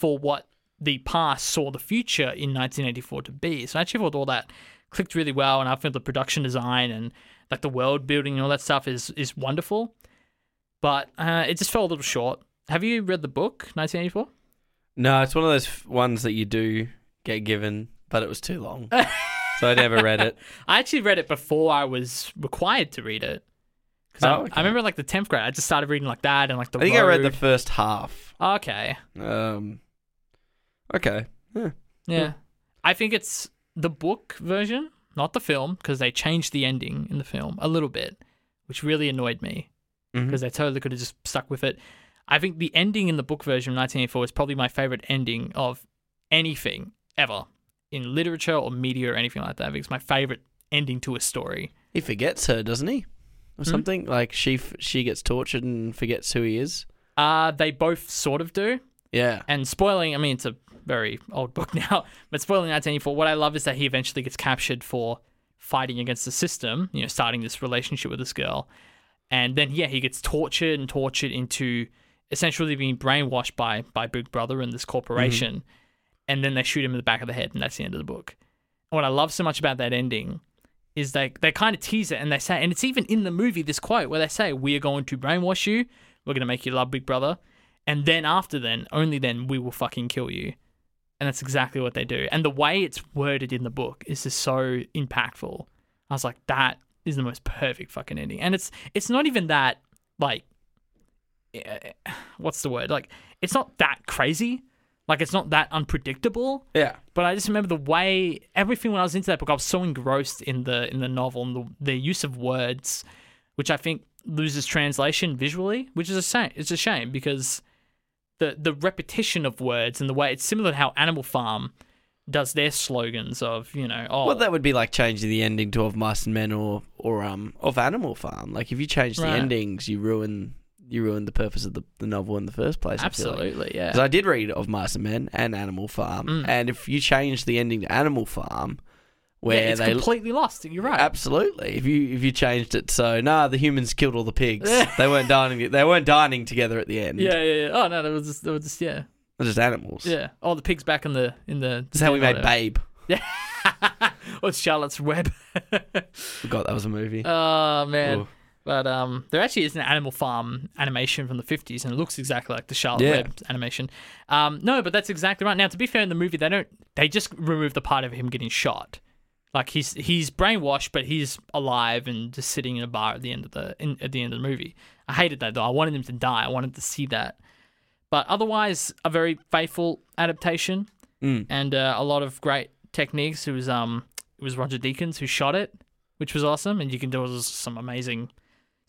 for what the past saw the future in 1984 to be. So I actually thought all that clicked really well, and I think the production design and like the world building and all that stuff is is wonderful. But uh, it just fell a little short. Have you read the book 1984? No, it's one of those f- ones that you do get given, but it was too long, [LAUGHS] so I never read it. I actually read it before I was required to read it. Because I, Oh, okay. I remember like the 10th grade, I just started reading like that and like the I think I read the first half. Okay. Um, okay. Yeah. I think it's the book version, not the film, because they changed the ending in the film a little bit, which really annoyed me because they totally could have just stuck with it. I think the ending in the book version of 1984 is probably my favorite ending of anything ever in literature or media or anything like that. I think it's my favorite ending to a story. He forgets her, doesn't he? Or Hmm? something like she f- she gets tortured and forgets who he is. Uh, they both sort of do. Yeah. And spoiling, I mean, it's a very old book [LAUGHS] now, but spoiling 1984, what I love is that he eventually gets captured for fighting against the system, you know, starting this relationship with this girl. And then, yeah, he gets tortured and tortured into essentially being brainwashed by, by Big Brother and this corporation. Mm-hmm. And then they shoot him in the back of the head, and that's the end of the book. And what I love so much about that ending is they, they kind of tease it and they say, and it's even in the movie, this quote where they say, We are going to brainwash you, we're going to make you love Big Brother. And then after then, only then, we will fucking kill you. And that's exactly what they do. And the way it's worded in the book is just so impactful. I was like, that is the most perfect fucking ending. And it's it's not even that like eh, what's the word? Like it's not that crazy. Like it's not that unpredictable. Yeah. But I just remember the way everything when I was into that book, I was so engrossed in the in the novel and the, the use of words, which I think loses translation visually, which is a shame. It's a shame because the the repetition of words and the way it's similar to how Animal Farm does their slogans of you know oh Well, that would be like changing the ending to of Mice and Men or or um of Animal Farm. Like if you change the Right. endings, you ruin you ruin the purpose of the, the novel in the first place. Feel like. absolutely yeah Because I did read of Mice and Men and Animal Farm, Mm. and if you change the ending to Animal Farm, where yeah, it's they completely lost. You're right. absolutely, if you if you changed it so nah, the humans killed all the pigs, they weren't dining they weren't dining together at the end. Yeah, yeah, yeah. Oh no, they were just, that was just yeah, they're just animals. yeah. Oh, the pigs back in the in the. This is how we made. Babe. Yeah. [LAUGHS] or it's Charlotte's Web. [LAUGHS] Forgot that was a movie. oh man. Ooh. But um, there actually is an Animal Farm animation from the 50s, and it looks exactly like the Charlotte Yeah. Web animation. Um, no, but that's exactly right. Now, to be fair, in the movie, they don't. They just remove the part of him getting shot. Like he's he's brainwashed, but he's alive and just sitting in a bar at the end of the in, at the end of the movie. I hated that though. I wanted him to die. I wanted to see that. But otherwise, a very faithful adaptation Mm. and uh, a lot of great techniques. It was um it was Roger Deakins who shot it, which was awesome, and you can there was some amazing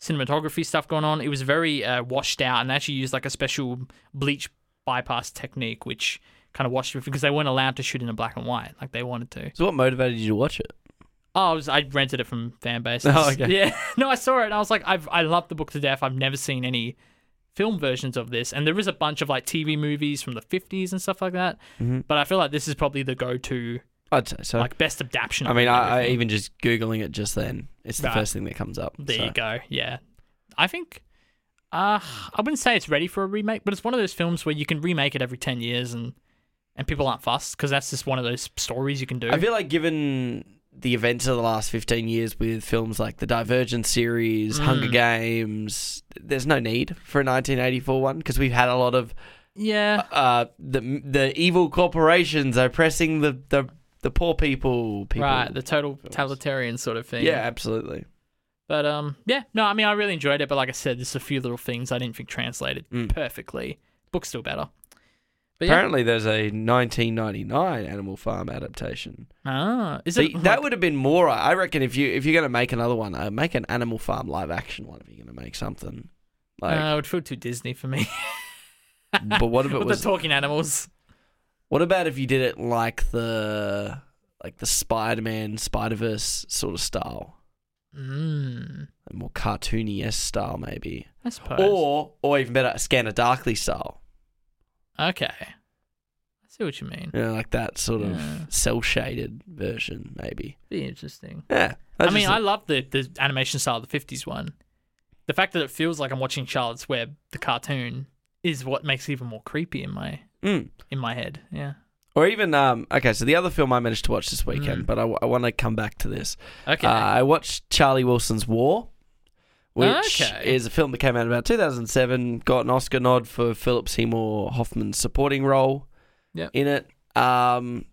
cinematography stuff going on. It was very uh, washed out, and they actually used like a special bleach bypass technique, which kind of washed it because they weren't allowed to shoot in a black and white like they wanted to. So what motivated you to watch it? Oh, I, was, I rented it from fan bases. [LAUGHS] Oh, okay. Yeah, [LAUGHS] no, I saw it. and I was like, I've I love the book to death. I've never seen any film versions of this, and there is a bunch of like TV movies from the fifties and stuff like that. Mhm. But I feel like this is probably the go-to I'd say so. like best adaptation. I mean, I, I even just googling it just then, it's the Right. first thing that comes up. there so. you go. Yeah, I think. Uh, I wouldn't say it's ready for a remake, but it's one of those films where you can remake it every ten years and and people aren't fussed because that's just one of those stories you can do. I feel like given the events of the last 15 years with films like the Divergent series, Mm. Hunger Games. There's no need for a 1984 one because we've had a lot of Yeah. uh, the the evil corporations oppressing the, the, the poor people. people. right. The total totalitarian sort of thing. Yeah, absolutely. But um, yeah, no, I mean, I really enjoyed it. But like I said, there's a few little things I didn't think translated Mm. perfectly. Book's still better. But yeah. Apparently, there's a 1999 Animal Farm adaptation. Ah, is See, it that would have been more. I reckon if you if you're gonna make another one, uh, make an Animal Farm live action one. If you're gonna make something like, uh, it would feel too Disney for me. [LAUGHS] but what if it [LAUGHS] With was? the talking animals? what about if you did it like the like the Spider-Man Spider Verse sort of style, Mm, a more cartoony style maybe, I suppose. or or even better, a Scanner Darkly style. Okay, I see what you mean. Yeah, like that sort of Yeah. cell shaded version maybe. Be interesting. Yeah, I mean, I love the the animation style of the '50s one. The fact that it feels like I'm watching Charlotte's Web, the cartoon, is what makes it even more creepy in my Mm. in my head. Yeah. Or even um okay, so the other film I managed to watch this weekend, Mm. but I, want to come back to this. Okay. Uh, I watched Charlie Wilson's War, which Okay. is a film that came out about 2007. Got an Oscar nod for Philip Seymour Hoffman's supporting role Yep. in it. Um,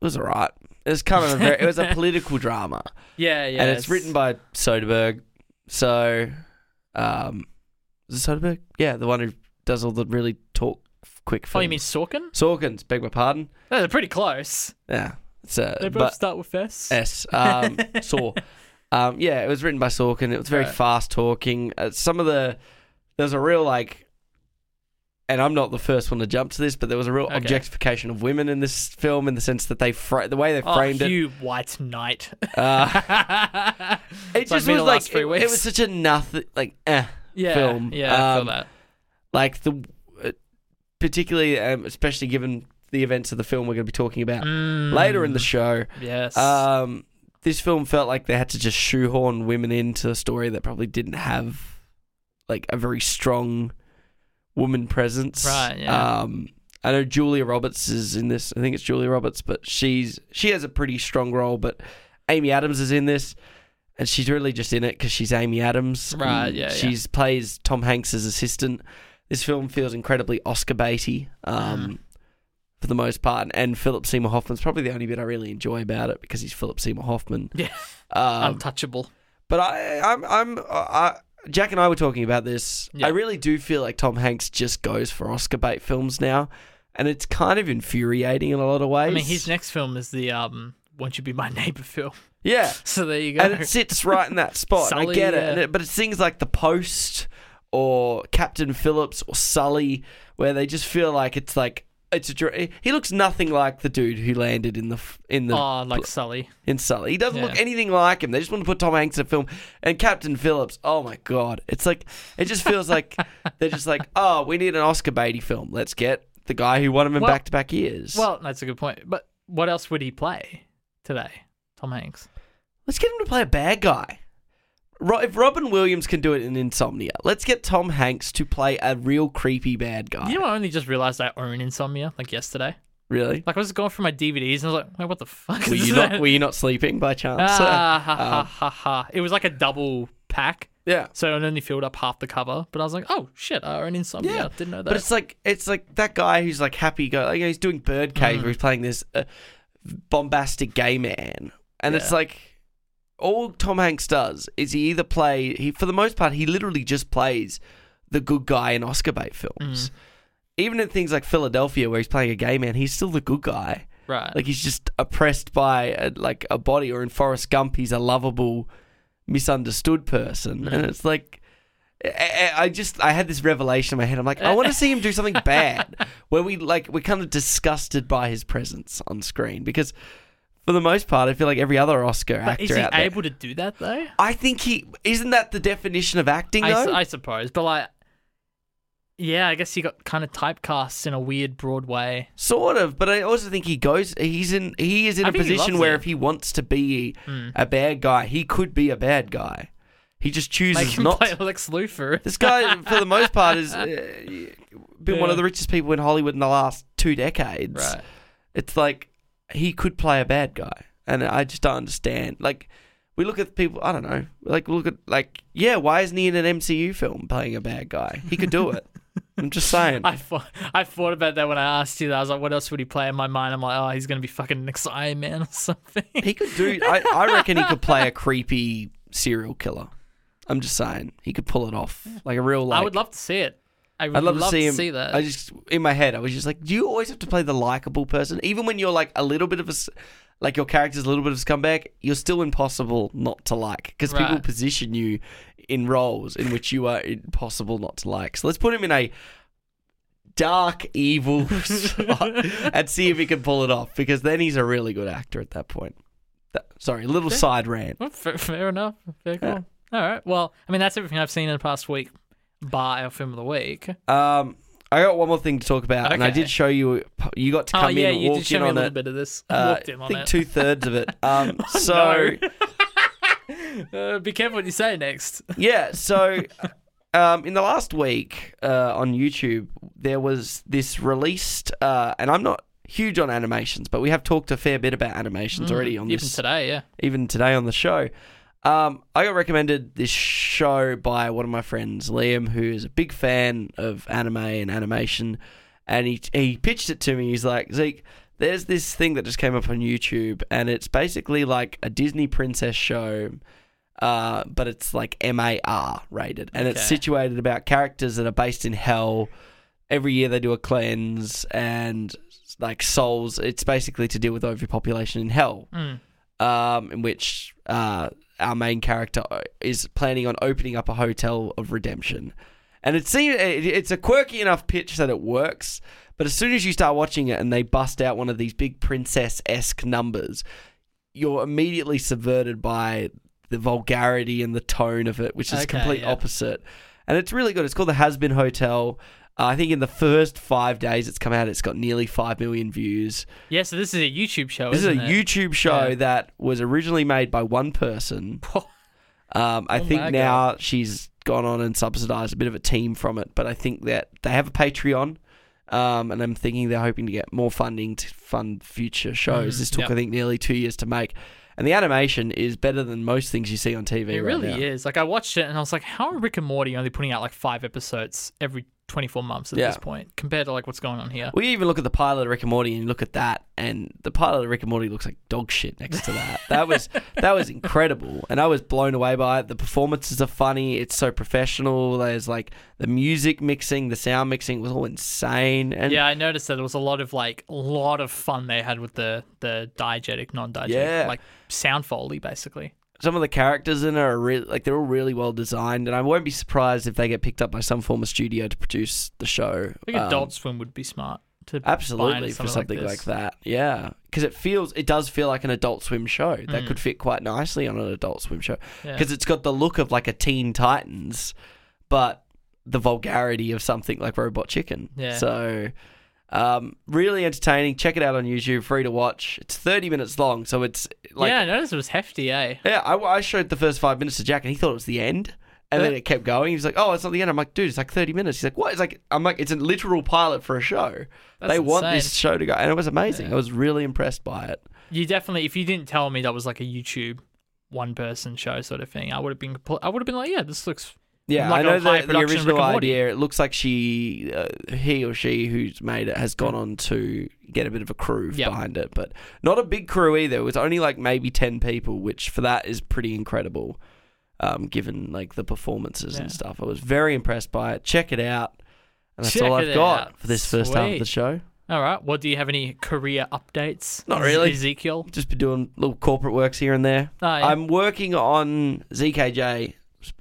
it was alright. It was kind of a very, it was a [LAUGHS] political drama, yeah, yeah. and it's, written by Soderbergh. So, um, is it Soderbergh? Yeah, the one who does all the really talk quick films. Oh, you mean Sorkin? Sorkin's? Beg my pardon. Oh, they're pretty close. Yeah, it's uh, They both but start with S. S. Um, [LAUGHS] Saw. Um, yeah, it was written by Sorkin. It was very Right. fast talking. Uh, some of the there's a real like, and I'm not the first one to jump to this, but there was a real Okay. objectification of women in this film in the sense that they fra- the way they Oh, framed it. you white knight. [LAUGHS] Uh, it It's like just me was the like three it, it weeks. was such a nothing like eh yeah, film. Yeah, I Um, feel that. like the uh, particularly um, especially given the events of the film we're going to be talking about later in the Mm, show. Yes. Um, this film felt like they had to just shoehorn women into a story that probably didn't have like a very strong woman presence. Right, yeah. Um, I know Julia Roberts is in this. I think it's Julia Roberts, but she's she has a pretty strong role. But Amy Adams is in this, and she's really just in it because she's Amy Adams. Right, yeah, yeah. She's plays Tom Hanks's assistant. This film feels incredibly Oscar baity. Um, Mm. For the most part, and Philip Seymour Hoffman's probably the only bit I really enjoy about it because he's Philip Seymour Hoffman. [LAUGHS] Yeah. Um, Untouchable. but I, I'm, I'm, I, Jack and I were talking about this. Yeah. I really do feel like Tom Hanks just goes for Oscar bait films now, and it's kind of infuriating in a lot of ways. I mean, his next film is the um, "Won't You Be My Neighbor" film. yeah, [LAUGHS] So there you go. and it sits right in that [LAUGHS] spot. and I get it, yeah. it, but it's things like The Post or Captain Phillips or Sully, where they just feel like it's like it's a. dr- He looks nothing like the dude who landed in the in the oh, like Sully. in Sully. He doesn't look anything like him. They just want to put Tom Hanks in a film. And Captain Phillips, oh my god, it's like it just feels like [LAUGHS] they're just like, oh, we need an Oscar Beatty film. Let's get the guy who won him in Well- back to back years. Well, that's a good point. But what else would he play today? Tom Hanks. let's get him to play a bad guy. If Robin Williams can do it in Insomnia, let's get Tom Hanks to play a real creepy bad guy. You know, I only just realized I own Insomnia like yesterday. really? Like I was going through my DVDs and I was like, wait, what the fuck? Were is you that? not? Were you not sleeping by chance? Ah, [LAUGHS] ha, ha, Um, ha, ha. It was like a double pack, yeah. so it only filled up half the cover. But I was like, oh shit, I own Insomnia. Yeah, Didn't know that. But it's like it's like that guy who's like happy go. Like, he's doing Birdcage, Mm. where he's playing this uh, bombastic gay man, and it's like all Tom Hanks does is he either play he for the most part he literally just plays the good guy in Oscar bait films. Mm. Even in things like Philadelphia, where he's playing a gay man, he's still the good guy. right. Like he's just oppressed by a, like a body, or in Forrest Gump, he's a lovable, misunderstood person, and Mm. it's like. I- I just I had this revelation in my head. I'm like, I want to see him do something [LAUGHS] bad, where we like we're kind of disgusted by his presence on screen because, for the most part, I feel like every other Oscar but actor is he out there. able to do that though? I think he isn't that the definition of acting I, though. su- I suppose, but like, yeah, I guess he got kind of typecast in a weird, broad way. Sort of, but I also think he goes. He's in. He is in I a think he position loves where it. if he wants to be Mm. a bad guy, he could be a bad guy. He just chooses Make him not. play Lex Luthor. [LAUGHS] This guy, for the most part, has [LAUGHS] uh, been one Yeah. of the richest people in Hollywood in the last two decades. right. It's like he could play a bad guy, and I just don't understand. Like, we look at people. I don't know. Like, look at like, yeah. Why isn't he in an MCU film playing a bad guy? He could do it. [LAUGHS] I'm just saying. I thought I thought about that when I asked you that. I was like, what else would he play in my mind? I'm like, oh, he's gonna be fucking next Iron Man or something. He could do. I, I reckon he could play a creepy serial killer. I'm just saying he could pull it off like a real. Like, I would love to see it. I would I'd love, to see him. see that. I just in my head, I was just like, do you always have to play the likable person, even when you're like a little bit of a, like your character's a little bit of a scumbag? You're still impossible not to like because people position you in roles in which you are impossible not to like. So let's put him in a dark, evil [LAUGHS] spot and see if he can pull it off because then he's a really good actor at that point. That, sorry, a little Okay. side rant. Well, fair, fair enough. Fair Yeah. call. All right. Well, I mean, that's everything I've seen in the past week. Bar our film of the week. Um, I got one more thing to talk about, and I did show you. You got to come oh yeah, in, you walk did show in me a little it. bit of this. Uh, I think two thirds of it. [LAUGHS] Um, Oh, so [LAUGHS] uh, be careful what you say next. [LAUGHS] yeah, so um, in the last week uh, on YouTube, there was this released, uh, and I'm not huge on animations, but we have talked a fair bit about animations already on Mm, Even this, today, yeah. even today on the show. Um, I got recommended this show by one of my friends, Liam, who is a big fan of anime and animation, and he he pitched it to me. He's like, Zeke, there's this thing that just came up on YouTube, and it's basically like a Disney princess show, uh, but it's like MAR rated, and it's situated about characters that are based in hell. Every year they do a cleanse and like souls. It's basically to deal with overpopulation in hell Mm. um, in which uh, our main character uh, is planning on opening up a hotel of redemption. And it seems it's a quirky enough pitch that it works, but as soon as you start watching it and they bust out one of these big princess esque numbers, you're immediately subverted by the vulgarity and the tone of it, which is Okay, complete yeah. opposite. And it's really good. It's called the Hazbin Hotel. Uh, I think in the first five days it's come out, it's got nearly five million views. Yeah, so this is a YouTube show. This is a it? YouTube show Yeah. that was originally made by one person. [LAUGHS] Um, I Oh think now she's gone on and subsidized a bit of a team from it, but I think that they have a Patreon. Um, and I'm thinking they're hoping to get more funding to fund future shows. Mm, this took, yep. I think, nearly two years to make. And the animation is better than most things you see on TV. It right really now. is. Like I watched it and I was like, how are Rick and Morty only putting out like five episodes every 24 months at Yeah. this point compared to like what's going on here? We even look at the pilot of Rick and Morty and look at that, and the pilot of Rick and Morty looks like dog shit next to that. [LAUGHS] That was that was incredible, and I was blown away by it. The performances are funny. It's so professional. There's like the music mixing, the sound mixing was all insane. And yeah, I noticed that there was a lot of like a lot of fun they had with the the diegetic, non-diegetic, Yeah. like sound foley basically. Some of the characters in it are really like they're all really well designed, and I won't be surprised if they get picked up by some form of studio to produce the show. I think Um, Adult Swim would be smart to Absolutely into for something this. like, that, yeah. Because it feels, it does feel like an Adult Swim show that Mm. could fit quite nicely on an Adult Swim show. Yeah. because it's got the look of like a Teen Titans, but the vulgarity of something like Robot Chicken. Yeah. So, um, really entertaining. Check it out on YouTube, free to watch. It's thirty minutes long, so it's like yeah, yeah. I noticed it was hefty, eh? I, I showed the first five minutes to Jack, and he thought it was the end. And then it kept going. He was like, "Oh, it's not the end." I'm like, "Dude, it's like 30 minutes." He's like, "What?" It's like, "I'm like, it's a literal pilot for a show. That's they want insane. this show to go," and it was amazing. Yeah. I was really impressed by it. You definitely, if you didn't tell me that was like a YouTube one person show sort of thing, I would have been, I would have been like, yeah, this looks Yeah, Like I know high the, original idea. It looks like she, uh, he or she who's made it has gone on to get a bit of a crew Yep. behind it, but not a big crew either. It was only like maybe ten people, which for that is pretty incredible, um, given like the performances Yeah. and stuff. I was very impressed by it. Check it out, and that's Check all I've got out. for this first half of the show. all right. Well, do you have any career updates? Not really. Ezekiel. Just been doing little corporate works here and there. Oh, yeah. I'm working on ZKJ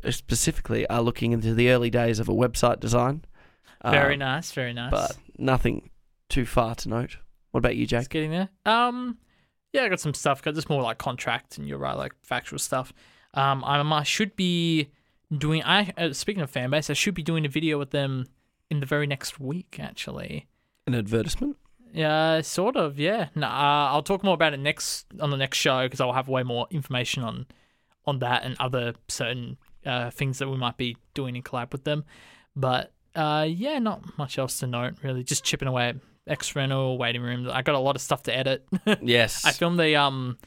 specifically. Are looking into the early days of a website design. very Um, nice, very nice. but nothing too far to note. What about you, Just getting there. Um, yeah, I got some stuff. Got just more like contract, and you're right, like factual stuff. Um, I'm, I should be doing. I uh, speaking of fan base, I should be doing a video with them in the very next week, actually. An advertisement? Yeah, sort of. Yeah. No, uh, I'll talk more about it next on the next show because I'll have way more information on on that and other certain uh, things that we might be doing in collab with them. But uh, yeah, not much else to note really. Just chipping away at X rental waiting room. I got a lot of stuff to edit. [LAUGHS] Yes. I filmed a um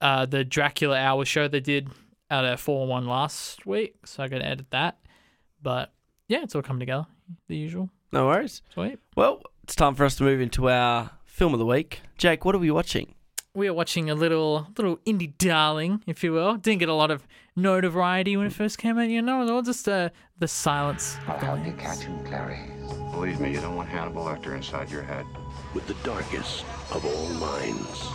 uh, the Dracula Hour show they did at a 4 1 last week. So I got to edit that. But yeah, it's all coming together. The usual. No worries. Sweet. Well, it's time for us to move into our film of the week. Jake, what are we watching? We are watching a little little indie darling, if you will. Didn't get a lot of notoriety when it first came out, you know, or just uh, the silence. I'll help you catch him, Clary. Believe me, you don't want Hannibal Lecter inside your head. with the darkest of all minds.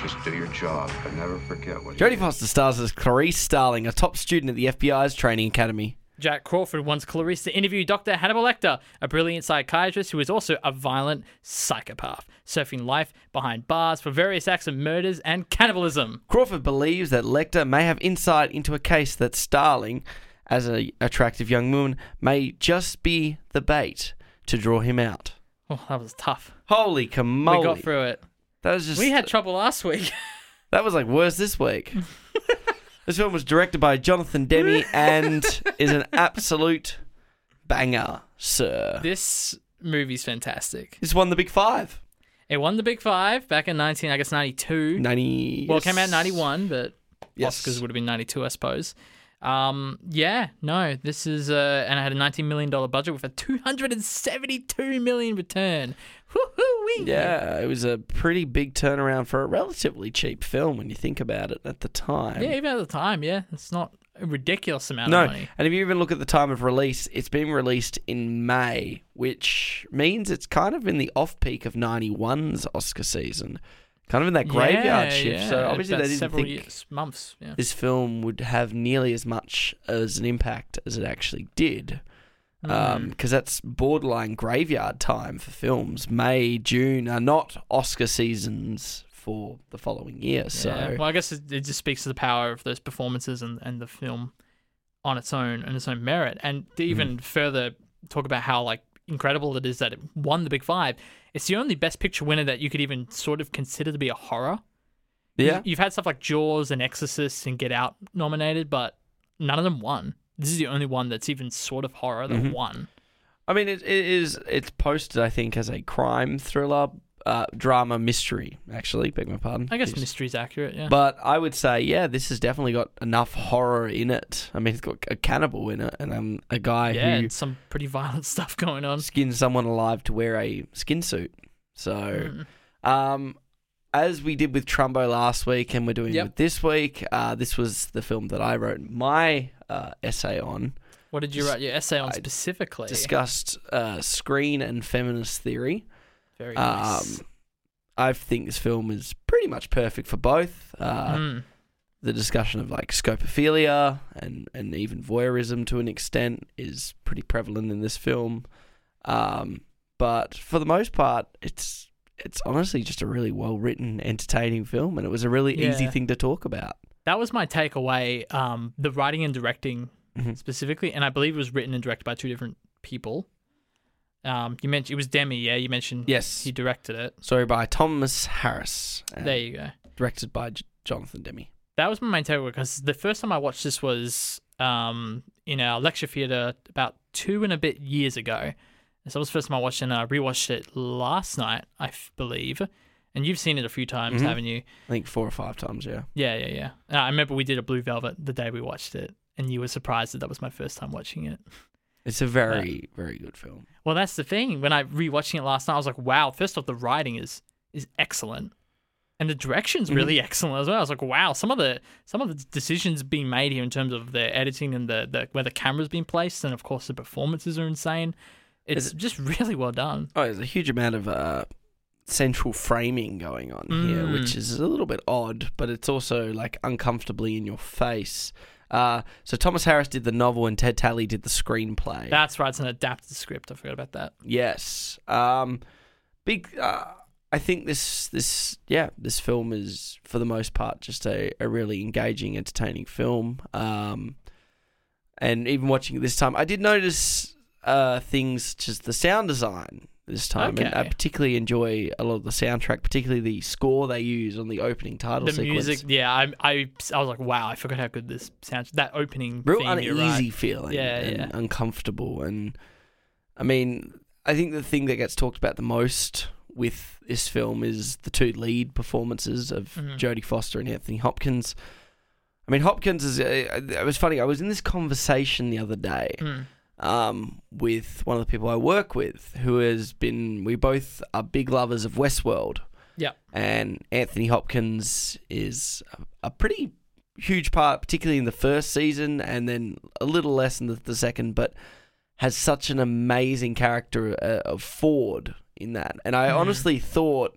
Just do your job, but never forget what Jodie. Foster stars as Clarice Starling, a top student at the FBI's training academy. Jack Crawford wants Clarice to interview Dr. Hannibal Lecter, a brilliant psychiatrist who is also a violent psychopath, surfing life behind bars for various acts of murders and cannibalism. Crawford believes that Lecter may have insight into a case that Starling, as an attractive young woman, may just be the bait to draw him out. Oh, that was tough. Holy camoly! We got through it. that was just We had trouble last week. [LAUGHS] that was like worse this week. [LAUGHS] this film was directed by Jonathan Demme [LAUGHS] and is an absolute banger, sir. this movie's fantastic. This won the Big Five. It won the Big Five back in 19, I guess 92. Ninety. Well, it came out in 91, but Yes. Oscars would have been 92, I suppose. Um, yeah, no, this is, uh, and I had a $19 million budget with a 272 million return. Woohoo! Yeah, it was a pretty big turnaround for a relatively cheap film when you think about it at the time. Yeah, even at the time, yeah, it's not a ridiculous amount No, of money. and if you even look at the time of release, it's been released in May, which means it's kind of in the off peak of 91's Oscar season. Kind of in that graveyard yeah, shift. Yeah, so obviously they didn't think years, months. Yeah. this film would have nearly as much as an impact as it actually did. Mm. Because that's borderline graveyard time for films. May, June are not Oscar seasons for the following year. So well, I guess it, it just speaks to the power of those performances and, and the film on its own and its own merit. And to even Mm. further talk about how like incredible it is that it won the Big Five. It's the only Best Picture winner that you could even sort of consider to be a horror. yeah, You've had stuff like Jaws and Exorcist and Get Out nominated, but none of them won. This is the only one that's even sort of horror that Mhm. won. I mean, it, it is. It's posted, I think, as a crime thriller, uh, drama, mystery. Actually, beg my pardon. I guess Yes. mystery's accurate, yeah. But I would say, yeah, this has definitely got enough horror in it. I mean, it's got a cannibal in it, and um, a guy yeah, who and some pretty violent [LAUGHS] stuff going on. skins someone alive to wear a skin suit. So, Mm. um, as we did with Trumbo last week, and we're doing Yep. with this week, uh, this was the film that I wrote my uh, essay on. What did you write your essay on I specifically? Discussed uh, screen and feminist theory. Very Um, nice. I think this film is pretty much perfect for both. Uh, Mm. The discussion of like scopophilia and, and even voyeurism to an extent is pretty prevalent in this film. Um, but for the most part, it's it's honestly just a really well written, entertaining film, and it was a really easy thing to talk about. That was my takeaway. Um, the writing and directing Mhm. specifically, and I believe it was written and directed by two different people. Um, you mentioned it was Demme, yeah. You mentioned Yes, he directed it. sorry by Thomas Harris, and There you go. directed by J- Jonathan Demme. That was my main takeaway because the first time I watched this was um, in our lecture theatre about two and a bit years ago. So that was the first time I watched it, and I rewatched it last night, I f- believe. And you've seen it a few times, Mhm. haven't you? I think four or five times, yeah. Yeah, yeah, yeah. And I remember we did a Blue Velvet the day we watched it, and you were surprised that that was my first time watching it. It's a very, very good film. Well, that's the thing. When I rewatching it last night, I was like, "Wow!" First off, the writing is is excellent, and the direction's Mhm. really excellent as well. I was like, "Wow!" Some of the some of the decisions being made here in terms of the editing and the, the where the camera's being placed, and of course the performances are insane. It's just [LAUGHS] really well done. Oh, there's a huge amount of uh, central framing going on here, Mm. which is a little bit odd, but it's also like uncomfortably in your face. Uh, so Thomas Harris did the novel and Ted Tally did the screenplay. That's right. It's an adapted script. I forgot about that. yes. Um, big. Uh, I think this this yeah this film is for the most part just a, a really engaging, entertaining film. Um, and even watching it this time, I did notice uh, things just the sound design this time, and I particularly enjoy a lot of the soundtrack, particularly the score they use on the opening title the sequence. music, yeah, I, I I was like, "Wow!" I forgot how good this sounds. That opening, real theme, uneasy right. feeling, Yeah, and yeah. uncomfortable, and I mean, I think the thing that gets talked about the most with this film is the two lead performances of Mhm. Jodie Foster and Anthony Hopkins. I mean, Hopkins is. Uh, it was funny. I was in this conversation the other day Mm. Um, with one of the people I work with, who has been. We both are big lovers of Westworld. Yeah. And Anthony Hopkins is a, a pretty huge part, particularly in the first season, and then a little less in the, the second, but has such an amazing character uh, of Ford in that. And I Mhm. honestly thought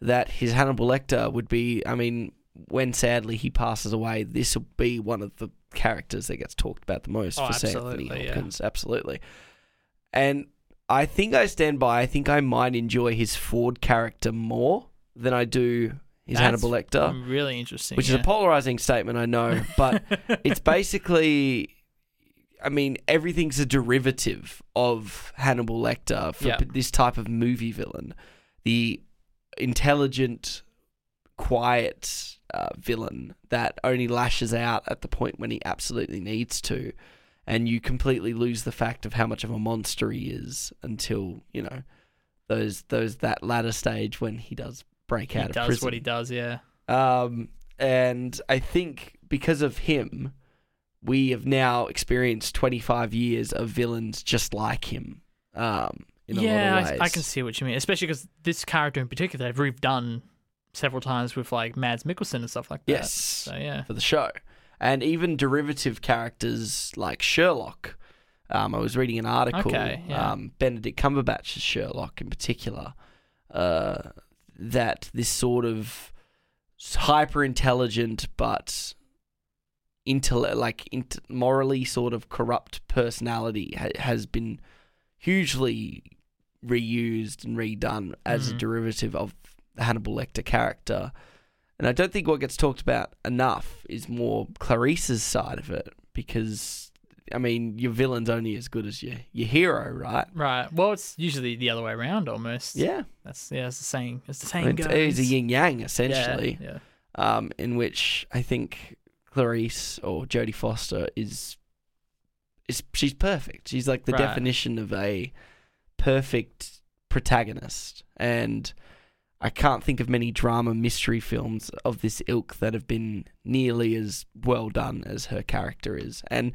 that his Hannibal Lecter would be. I mean, when sadly he passes away, this will be one of the characters that gets talked about the most Oh, for absolutely, Anthony yeah. Hopkins. Absolutely. And I think I stand by. I think I might enjoy his Ford character more than I do his That's Hannibal Lecter, Really interesting. which is a polarizing statement, I know, but [LAUGHS] it's basically. I mean, everything's a derivative of Hannibal Lecter for Yeah. p- this type of movie villain. The intelligent, quiet uh, villain that only lashes out at the point when he absolutely needs to, and you completely lose the fact of how much of a monster he is until you know those those that latter stage when he does break he out of does prison. what he does. Yeah. Um, and I think because of him, we have now experienced 25 years of villains just like him. Um, in a yeah, lot of I, ways. I can see what you mean, especially because this character in particular they've redone several times with like Mads Mikkelsen and stuff like that. Yes, So yeah. for the show, and even derivative characters like Sherlock. Um, I was reading an article. Okay, yeah. um, Benedict Cumberbatch's Sherlock, in particular, uh, that this sort of hyper intelligent but intell- like int- morally sort of corrupt personality ha- has been hugely reused and redone as a Mhm. derivative of the Hannibal Lecter character. And I don't think what gets talked about enough is more Clarice's side of it because, I mean, your villain's only as good as your, your hero, right? Right. Well, it's usually the other way around almost. Yeah. That's yeah. It's the saying. It's the I saying mean. It's a yin yang, Yeah, essentially, Yeah. um, in which I think Clarice or Jodie Foster is. is She's perfect. She's like the Right. definition of a perfect protagonist. And I can't think of many drama mystery films of this ilk that have been nearly as well done as her character is. And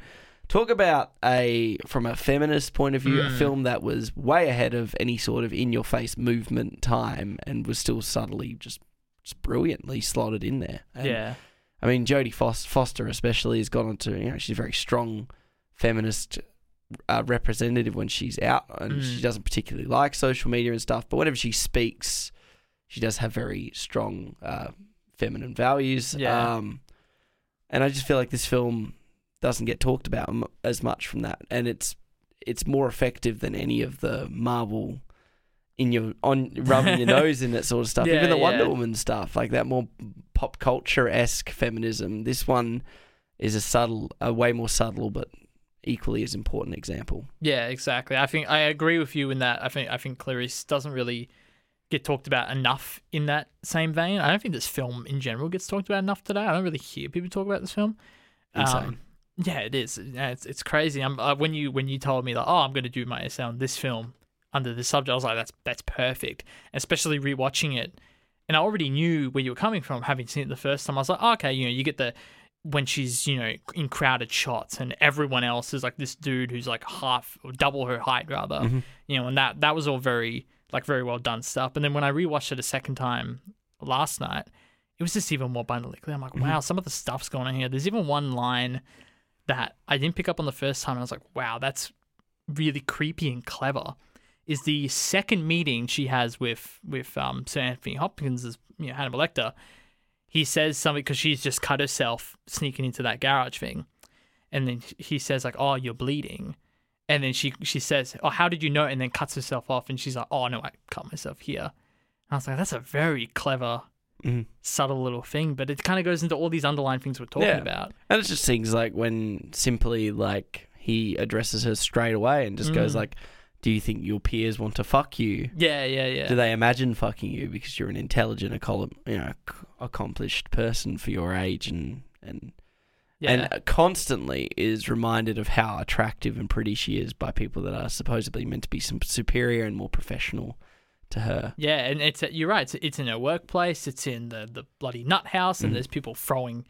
talk about a from a feminist point of view, a Mm. film that was way ahead of any sort of in your face movement time and was still subtly just, just brilliantly slotted in there. And, yeah. I mean, Jodie Fos- Foster especially has gone on to, you know, she's a very strong feminist uh, representative when she's out, and Mm. she doesn't particularly like social media and stuff. But whenever she speaks, she does have very strong uh, feminine values. Yeah. Um, and I just feel like this film doesn't get talked about m- as much from that, and it's it's more effective than any of the Marvel in your on rubbing your [LAUGHS] nose in that sort of stuff. Yeah, Even the Wonder. Woman stuff, like that more pop culture esque feminism. This one is a subtle, a way more subtle, but equally as important example. Yeah, exactly. I think I agree with you in that. I think I think Clarice doesn't really get talked about enough in that same vein. I don't think this film in general gets talked about enough today. I don't really hear people talk about this film. Insane. Um, yeah, it is. Yeah, it's it's crazy. I'm uh, when you when you told me like, oh, I'm going to do my essay on this film under this subject, I was like, that's that's perfect. Especially rewatching it, and I already knew where you were coming from, having seen it the first time. I was like, oh, okay, you know, you get the when she's you know in crowded shots and everyone else is like this dude who's like half or double her height rather Mhm. you know and that that was all very like very well done stuff. And then when i rewatched it a second time last night it was just even more abundantly clear i'm like wow some of the stuff's going on here. There's even one line that i didn't pick up on the first time and i was like wow that's really creepy and clever is the second meeting she has with with um sir anthony hopkins as you know hannibal lecter. He says something because she's just cut herself sneaking into that garage thing. And then he says like oh you're bleeding and then she she says oh how did you know and then cuts herself off and she's like oh no i cut myself here and i was like that's a very clever Mhm. subtle little thing but it kind of goes into all these underlying things we're talking Yeah. about And it's just things like when simply like he addresses her straight away and just goes Mm. like, "Do you think your peers want to fuck you? yeah yeah yeah Do they imagine fucking you because you're an intelligent, you know, accomplished person for your age and and yeah and constantly is reminded of how attractive and pretty she is by people that are supposedly meant to be some superior and more professional to her. Yeah, and it's you're right. It's, it's in her workplace. It's in the the bloody nut house, Mm. and there's people throwing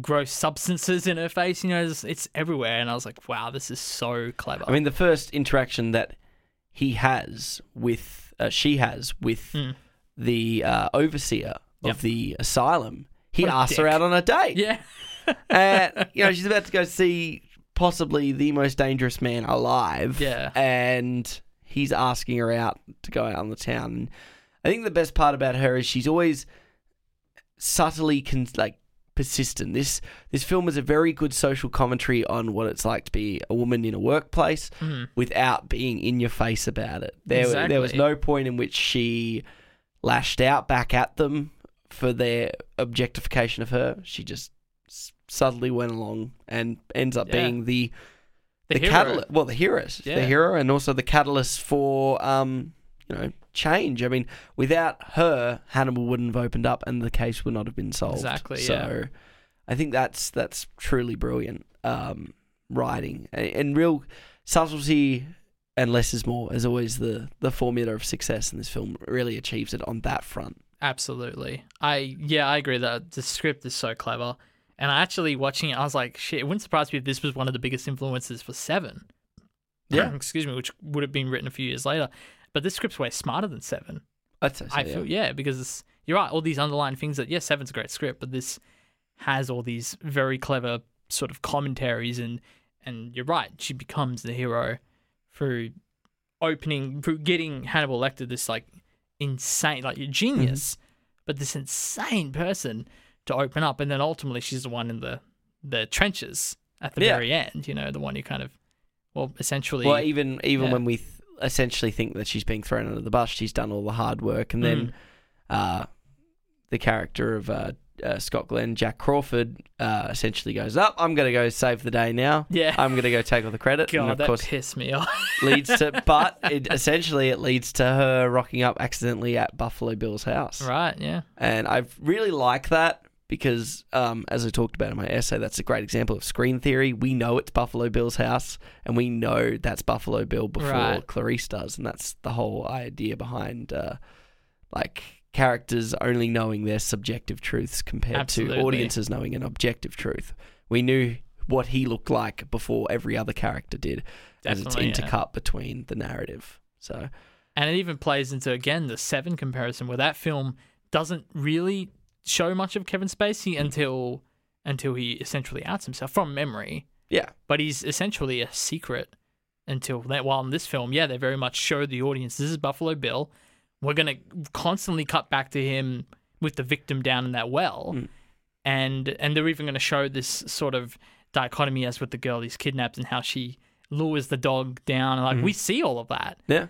gross substances in her face. You know, it's, it's everywhere. And I was like, wow, this is so clever. I mean, the first interaction that he has with, uh, she has with Hmm. the uh, overseer Yep. of the asylum, he asks her out on a date. yeah, and [LAUGHS] you know she's about to go see possibly the most dangerous man alive. Yeah. and he's asking her out to go out on the town. And I think the best part about her is she's always subtly con- like persistent. This this film is a very good social commentary on what it's like to be a woman in a workplace Mhm. without being in your face about it. There there was no point in which she lashed out back at them for their objectification of her. She just subtly went along and ends up Yeah. being the the, the, catalyst. Well, the hero, the hero, and also the catalyst for um, you know, change. I mean, without her, Hannibal wouldn't have opened up, and the case would not have been solved. Exactly, So, yeah. I think that's that's truly brilliant um, writing and, and real subtlety. And less is more, as always, the the formula of success in this film really achieves it on that front. Absolutely. I yeah, I agree that the script is so clever. And I actually watching it, I was like, shit, it wouldn't surprise me if this was one of the biggest influences for Seven. [CLEARS THROAT] Yeah. Excuse me, which would have been written a few years later. But this script's way smarter than Seven. I'd say so, I yeah. feel yeah, because it's, you're right, all these underlying things that yeah, Seven's a great script, but this has all these very clever sort of commentaries and and you're right, she becomes the hero through opening through getting Hannibal Lecter this like insane like genius, Mm-hmm. but this insane person to open up and then ultimately she's the one in the the trenches at the Yeah. very end, you know, the one who kind of well essentially Well, even even yeah. when we th- essentially think that she's being thrown under the bus, she's done all the hard work, and Mm. then uh, the character of uh, uh, Scott Glenn, Jack Crawford, uh, essentially goes up. I'm going to go save the day now. Yeah. I'm going to go take all the credit. God, and of that course, pissed me off. [LAUGHS] leads to, but it essentially it leads to her rocking up accidentally at Buffalo Bill's house. right, yeah. And I really like that because, um, as I talked about in my essay, that's a great example of screen theory. We know it's Buffalo Bill's house, and we know that's Buffalo Bill before Right. Clarice does, and that's the whole idea behind, uh, like characters only knowing their subjective truths compared Absolutely. to audiences knowing an objective truth. We knew what he looked like before every other character did, as it's Definitely, yeah. intercut between the narrative. So And it even plays into again the Seven comparison, where that film doesn't really show much of Kevin Spacey until until he essentially outs himself from memory. yeah, But he's essentially a secret until that. While in this film, yeah, they very much show the audience this is Buffalo Bill. We're gonna constantly cut back to him with the victim down in that well, Mm. and and they're even gonna show this sort of dichotomy as with the girl he's kidnapped and how she lures the dog down. And like we see all of that. yeah.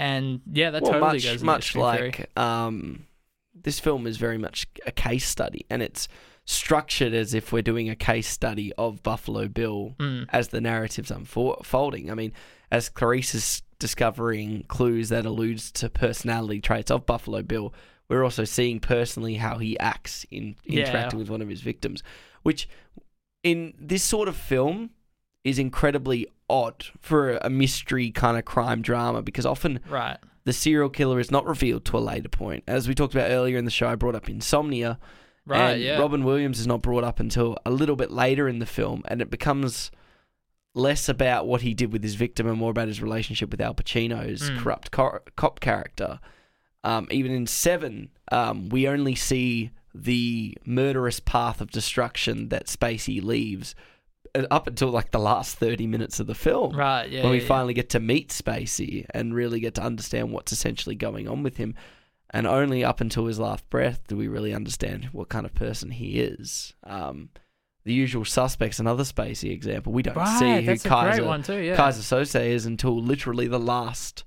And yeah, that well, totally much goes much like um, this film is very much a case study, and it's structured as if we're doing a case study of Buffalo Bill Mm. as the narrative's unfolding. I mean, as Clarice is discovering clues that alludes to personality traits of Buffalo Bill, we're also seeing personally how he acts in Yeah. interacting with one of his victims, which in this sort of film is incredibly odd for a mystery kind of crime drama because often right. The serial killer is not revealed to a later point. As we talked about earlier in the show, I brought up Insomnia. Right, and yeah. Robin Williams is not brought up until a little bit later in the film, and it becomes less about what he did with his victim and more about his relationship with Al Pacino's Mm. corrupt co- cop character. Um, even in Seven, um, we only see the murderous path of destruction that Spacey leaves up until like the last 30 minutes of the film Right, yeah. when we yeah, yeah. finally get to meet Spacey and really get to understand what's essentially going on with him. And only up until his last breath do we really understand what kind of person he is. Um, the usual suspects, another Spacey example, we don't Right, see who Keyser, too, yeah. Keyser Söze is until literally the last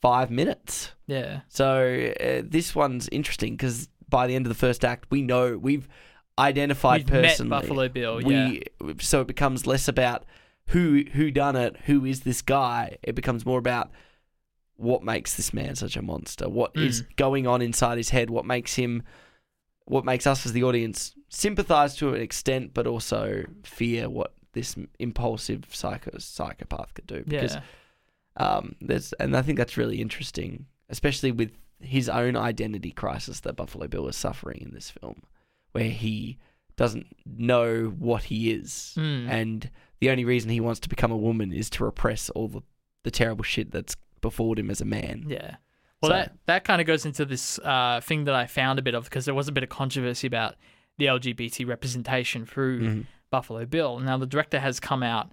five minutes. Yeah. So uh, this one's interesting because by the end of the first act, we know we've identified We've met. Buffalo Bill, We so it becomes less about who who done it, who is this guy. It becomes more about what makes this man such a monster. What is Mm. going on inside his head? What makes him? What makes us as the audience sympathize to an extent, but also fear what this impulsive psycho psychopath could do? Because Yeah. um, there's, and I think that's really interesting, especially with his own identity crisis that Buffalo Bill is suffering in this film, where he doesn't know what he is, Mm. and the only reason he wants to become a woman is to repress all the, the terrible shit that's befallen him as a man. Yeah. Well, So- that that kind of goes into this uh, thing that I found a bit of because there was a bit of controversy about the LGBT representation through Mhm. Buffalo Bill. Now the director has come out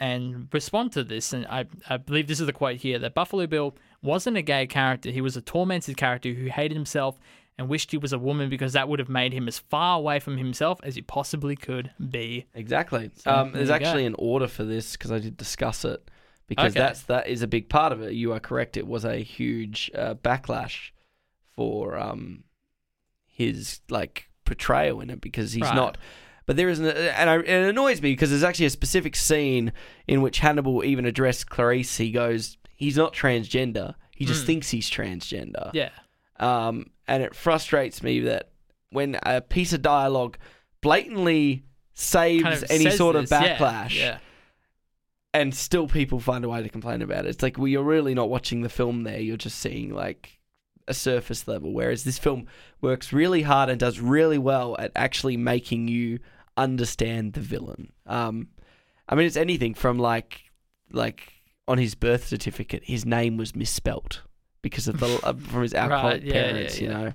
and respond to this, and I I believe this is the quote here that Buffalo Bill wasn't a gay character. He was a tormented character who hated himself and wished he was a woman because that would have made him as far away from himself as he possibly could be. Exactly. So, um, there there's you go. actually an order for this because I did discuss it because Okay. that's that is a big part of it. You are correct. It was a huge uh, backlash for um, his like portrayal in it because he's Right. not. But there is an, and I, it annoys me because there's actually a specific scene in which Hannibal even addressed Clarice. He goes, he's not transgender. He just Mm. thinks he's transgender. Yeah. Um, and it frustrates me that when a piece of dialogue blatantly saves Kind of any sort this, of yeah, backlash, Yeah. and still people find a way to complain about it. It's like, well, you're really not watching the film there. You're just seeing like a surface level. Whereas this film works really hard and does really well at actually making you understand the villain. Um, I mean, it's anything from like, like on his birth certificate, his name was misspelt because of the uh, from his [LAUGHS] alcoholic yeah, yeah, parents, you yeah. know.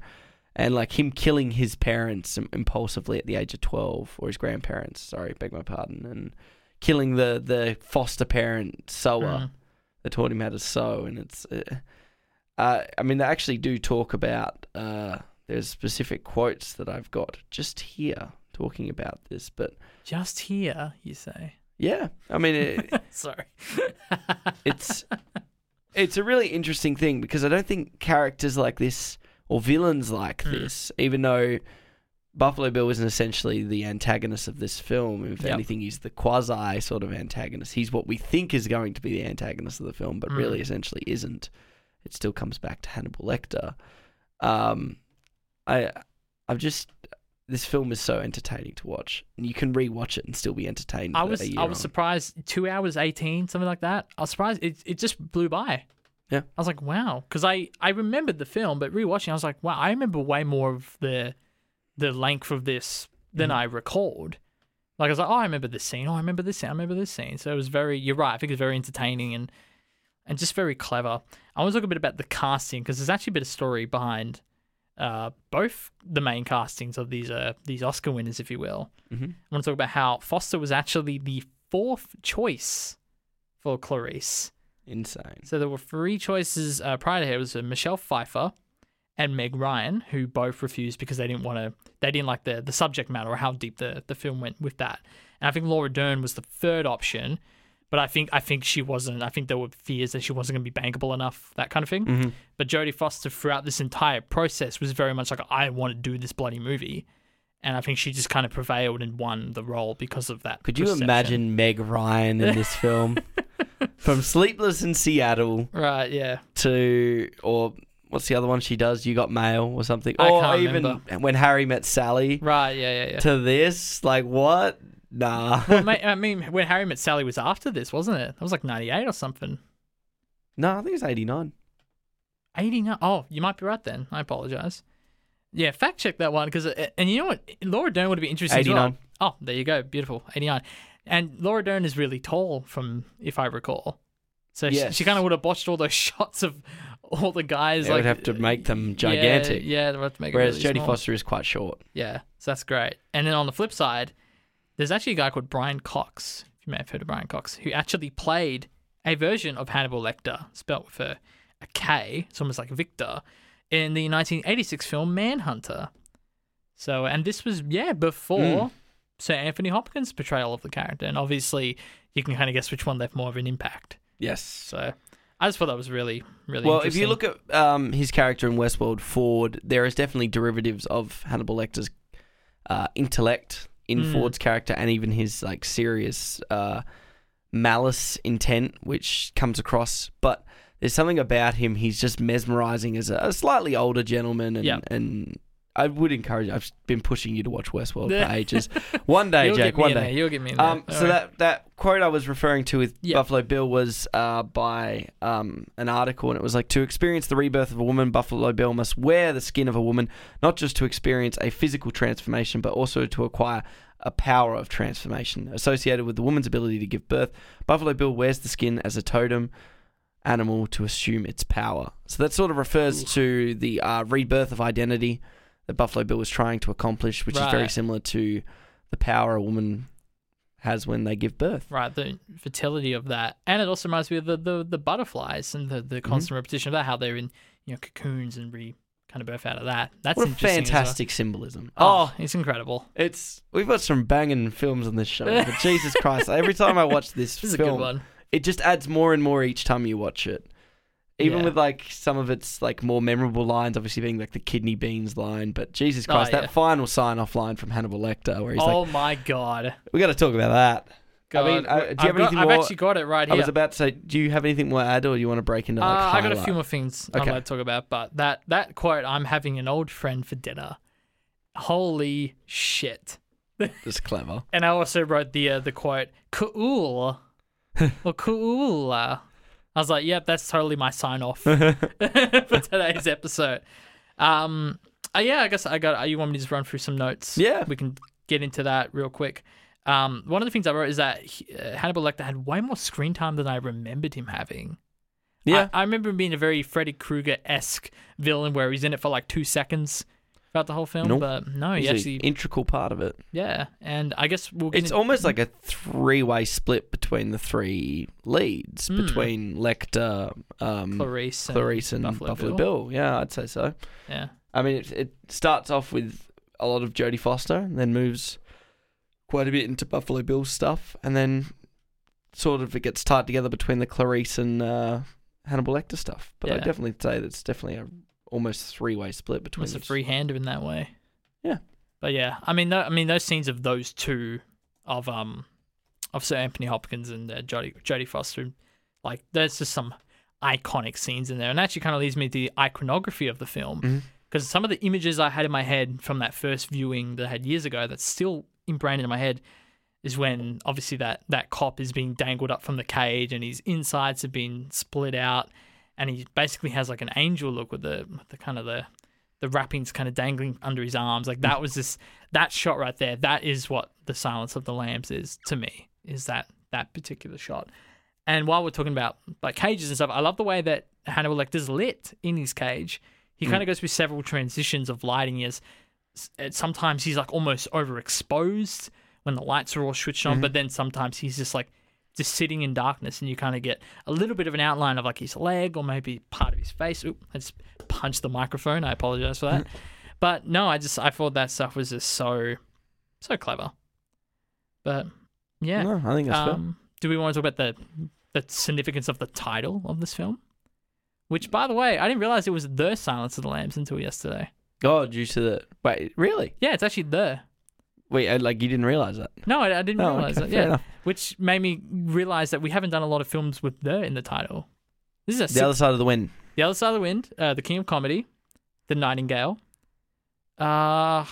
And like him killing his parents impulsively at the age of twelve, or his grandparents. Sorry, beg my pardon, and killing the the foster parent sewer Mm. that taught him how to sew, and it's. Uh, uh, I mean, they actually do talk about. Uh, there's specific quotes that I've got just here talking about this, but Just here, you say. yeah, I mean, it, [LAUGHS] Sorry. it's it's a really interesting thing because I don't think characters like this or villains like Hmm. this, even though Buffalo Bill isn't essentially the antagonist of this film. If Yep. anything, he's the quasi sort of antagonist. He's what we think is going to be the antagonist of the film, but really Mm. essentially isn't. It still comes back to Hannibal Lecter. Um, I, I've just this film is so entertaining to watch, and you can rewatch it and still be entertained. I was I was on. surprised. Two hours eighteen, something like that. I was surprised. It it just blew by. Yeah. I was like, wow, because I I remembered the film, but rewatching, I was like, wow, I remember way more of the the length of this than Mhm. I recalled. Like I was like, oh, I remember this scene. Oh, I remember this scene. I remember this scene. So it was very. You're right. I think it's very entertaining and and just very clever. I want to talk a bit about the casting because there's actually a bit of story behind uh, both the main castings of these uh, these Oscar winners, if you will. Mhm. I want to talk about how Foster was actually the fourth choice for Clarice. insane. So there were three choices uh, prior to her. It was uh, Michelle Pfeiffer and Meg Ryan, who both refused because they didn't want to. They didn't like the the subject matter or how deep the, the film went with that. And I think Laura Dern was the third option, but I think I think she wasn't. I think there were fears that she wasn't going to be bankable enough, that kind of thing. Mhm. But Jodie Foster, throughout this entire process, was very much like, I want to do this bloody movie. And I think she just kind of prevailed and won the role because of that. Could you imagine Meg Ryan in this film? [LAUGHS] From Sleepless in Seattle Right, yeah. to, or what's the other one she does? You Got Mail or something? I or can't even remember. When Harry Met Sally Right, yeah, yeah, yeah. to this? Like, what? Nah. well, mate, [LAUGHS] I mean, when Harry Met Sally was after this, wasn't it? That was like 98 or something. no, I think it's 89. 89. Oh, you might be right then. I apologize. Yeah, fact check that one because, uh, and you know what? Laura Dern would be interesting as well. 89. Oh, there you go. Beautiful. 89. And Laura Dern is really tall, from if I recall. So she, Yes. she kind of would have botched all those [LAUGHS] shots of all the guys. They like would have to make them gigantic. Yeah, yeah they would have to make Whereas really Jodie. Foster is quite short. Yeah, so that's great. And then on the flip side, there's actually a guy called Brian Cox. If you may have heard of Brian Cox, who actually played a version of Hannibal Lecter, spelt with a, a K. It's almost like Victor in the 1986 film Manhunter. So, and this was yeah before Hmm. Sir Anthony Hopkins' portrayal of the character, and obviously you can kind of guess which one left more of an impact. Yes. So, I just thought that was really, really. Well, if you look at um, his character in Westworld, Ford, there is definitely derivatives of Hannibal Lecter's uh, intellect in Mm. Ford's character, and even his like serious uh, malice intent, which comes across. But there's something about him; he's just mesmerizing as a, a slightly older gentleman, and Yep. and I would encourage. I've been pushing you to watch Westworld for [LAUGHS] ages. One day, You'll Jake. One in there. day. You'll get me in. Um, so right. that that quote I was referring to with Yeah. Buffalo Bill was uh, by um, an article, and it was like to experience the rebirth of a woman, Buffalo Bill must wear the skin of a woman, not just to experience a physical transformation, but also to acquire a power of transformation associated with the woman's ability to give birth. Buffalo Bill wears the skin as a totem animal to assume its power. So that sort of refers to the uh, rebirth of identity that Buffalo Bill was trying to accomplish, which is very similar to the power a woman has when they give birth. Right, the fertility of that, and it also reminds me of the, the, the butterflies and the, Mm-hmm. the constant repetition of that, how they're in you know cocoons and re kind of birth out of that. That's What a interesting as well. fantastic symbolism. Oh, it's incredible. it's we've got some banging films on this show, but Jesus Christ! Every time I watch this, [LAUGHS] This film, it just adds more and more each time you watch it. Even Yeah. with like some of its like more memorable lines, obviously being like the kidney beans line, but Jesus Oh, Christ, yeah. that final sign off line from Hannibal Lecter, where he's oh like, my god. "We got to talk about that." God. I mean, uh, do you I've have got- anything I've more? actually got it right here. I was about to say, do you have anything more to add, or do you want to break into like? Uh, I got a few more things Okay. like to talk about, but that that quote, "I'm having an old friend for dinner." Holy shit! [LAUGHS] Just clever. And I also wrote the uh, the quote, "Cool," [LAUGHS] or "Cool." I was like, "Yep, that's totally my sign off [LAUGHS] [LAUGHS] for today's episode." Um, uh, yeah, I guess I got. Uh, you want me to just run through some notes? Yeah. we can get into that real quick. Um, one of the things I wrote is that uh, Hannibal Lecter had way more screen time than I remembered him having. Yeah. I, I remember him being a very Freddy Krueger esque villain where he's in it for like two seconds throughout the whole film. Nope. But no, he He's an actually, integral part of it. yeah. And I guess we'll get It's in- almost like a three-way split between the three leads, Hmm. between Lecter, um, Clarice, and Clarice, and Buffalo, Bill. Bill. Yeah, I'd say so. Yeah. I mean, it, it starts off with a lot of Jodie Foster, and then moves quite a bit into Buffalo Bill stuff, and then sort of it gets tied together between the Clarice and uh, Hannibal Lecter stuff. But I Yeah. definitely say that's definitely a almost three-way split between. It's a free hander in that way. Yeah. But yeah, I mean, I mean, those scenes of those two, of um, of Sir Anthony Hopkins and uh, Jodie Jodie Foster, like there's just some iconic scenes in there, and actually kind of leads me to the iconography of the film because some of the images I had in my head from that first viewing that I had years ago that's still ingrained in my head is when obviously that that cop is being dangled up from the cage and his insides have been split out and he basically has like an angel look with the the kind of the the wrappings kind of dangling under his arms. Like that was this that shot right there that is what the silence of the lambs is to me is that that particular shot. And while we're talking about like cages and stuff i love the way that hannibal lecter's lit in his cage. He mm. kind of goes through several transitions of lighting. He has s- sometimes he's like almost overexposed when the lights are all switched on, mm-hmm. but then sometimes he's just like just sitting in darkness, and you kind of get a little bit of an outline of like his leg or maybe part of his face. Oop, I just punched the microphone. I apologize for that. but no, I just I thought that stuff was just so so clever. But yeah, No, I think that's fair. um, do we want to talk about the the significance of the title of this film? Which, by the way, I didn't realize it was the Silence of the Lambs until yesterday. Oh, due to the wait, really? Yeah, it's actually the. Wait, like you didn't realize that? No, I, I didn't Oh, realize okay, that. fair Yeah, enough. which made me realize that we haven't done a lot of films with the in the title. This is a The six- other side of the wind. the other side of the wind, uh, the King of Comedy, the Nightingale. Uh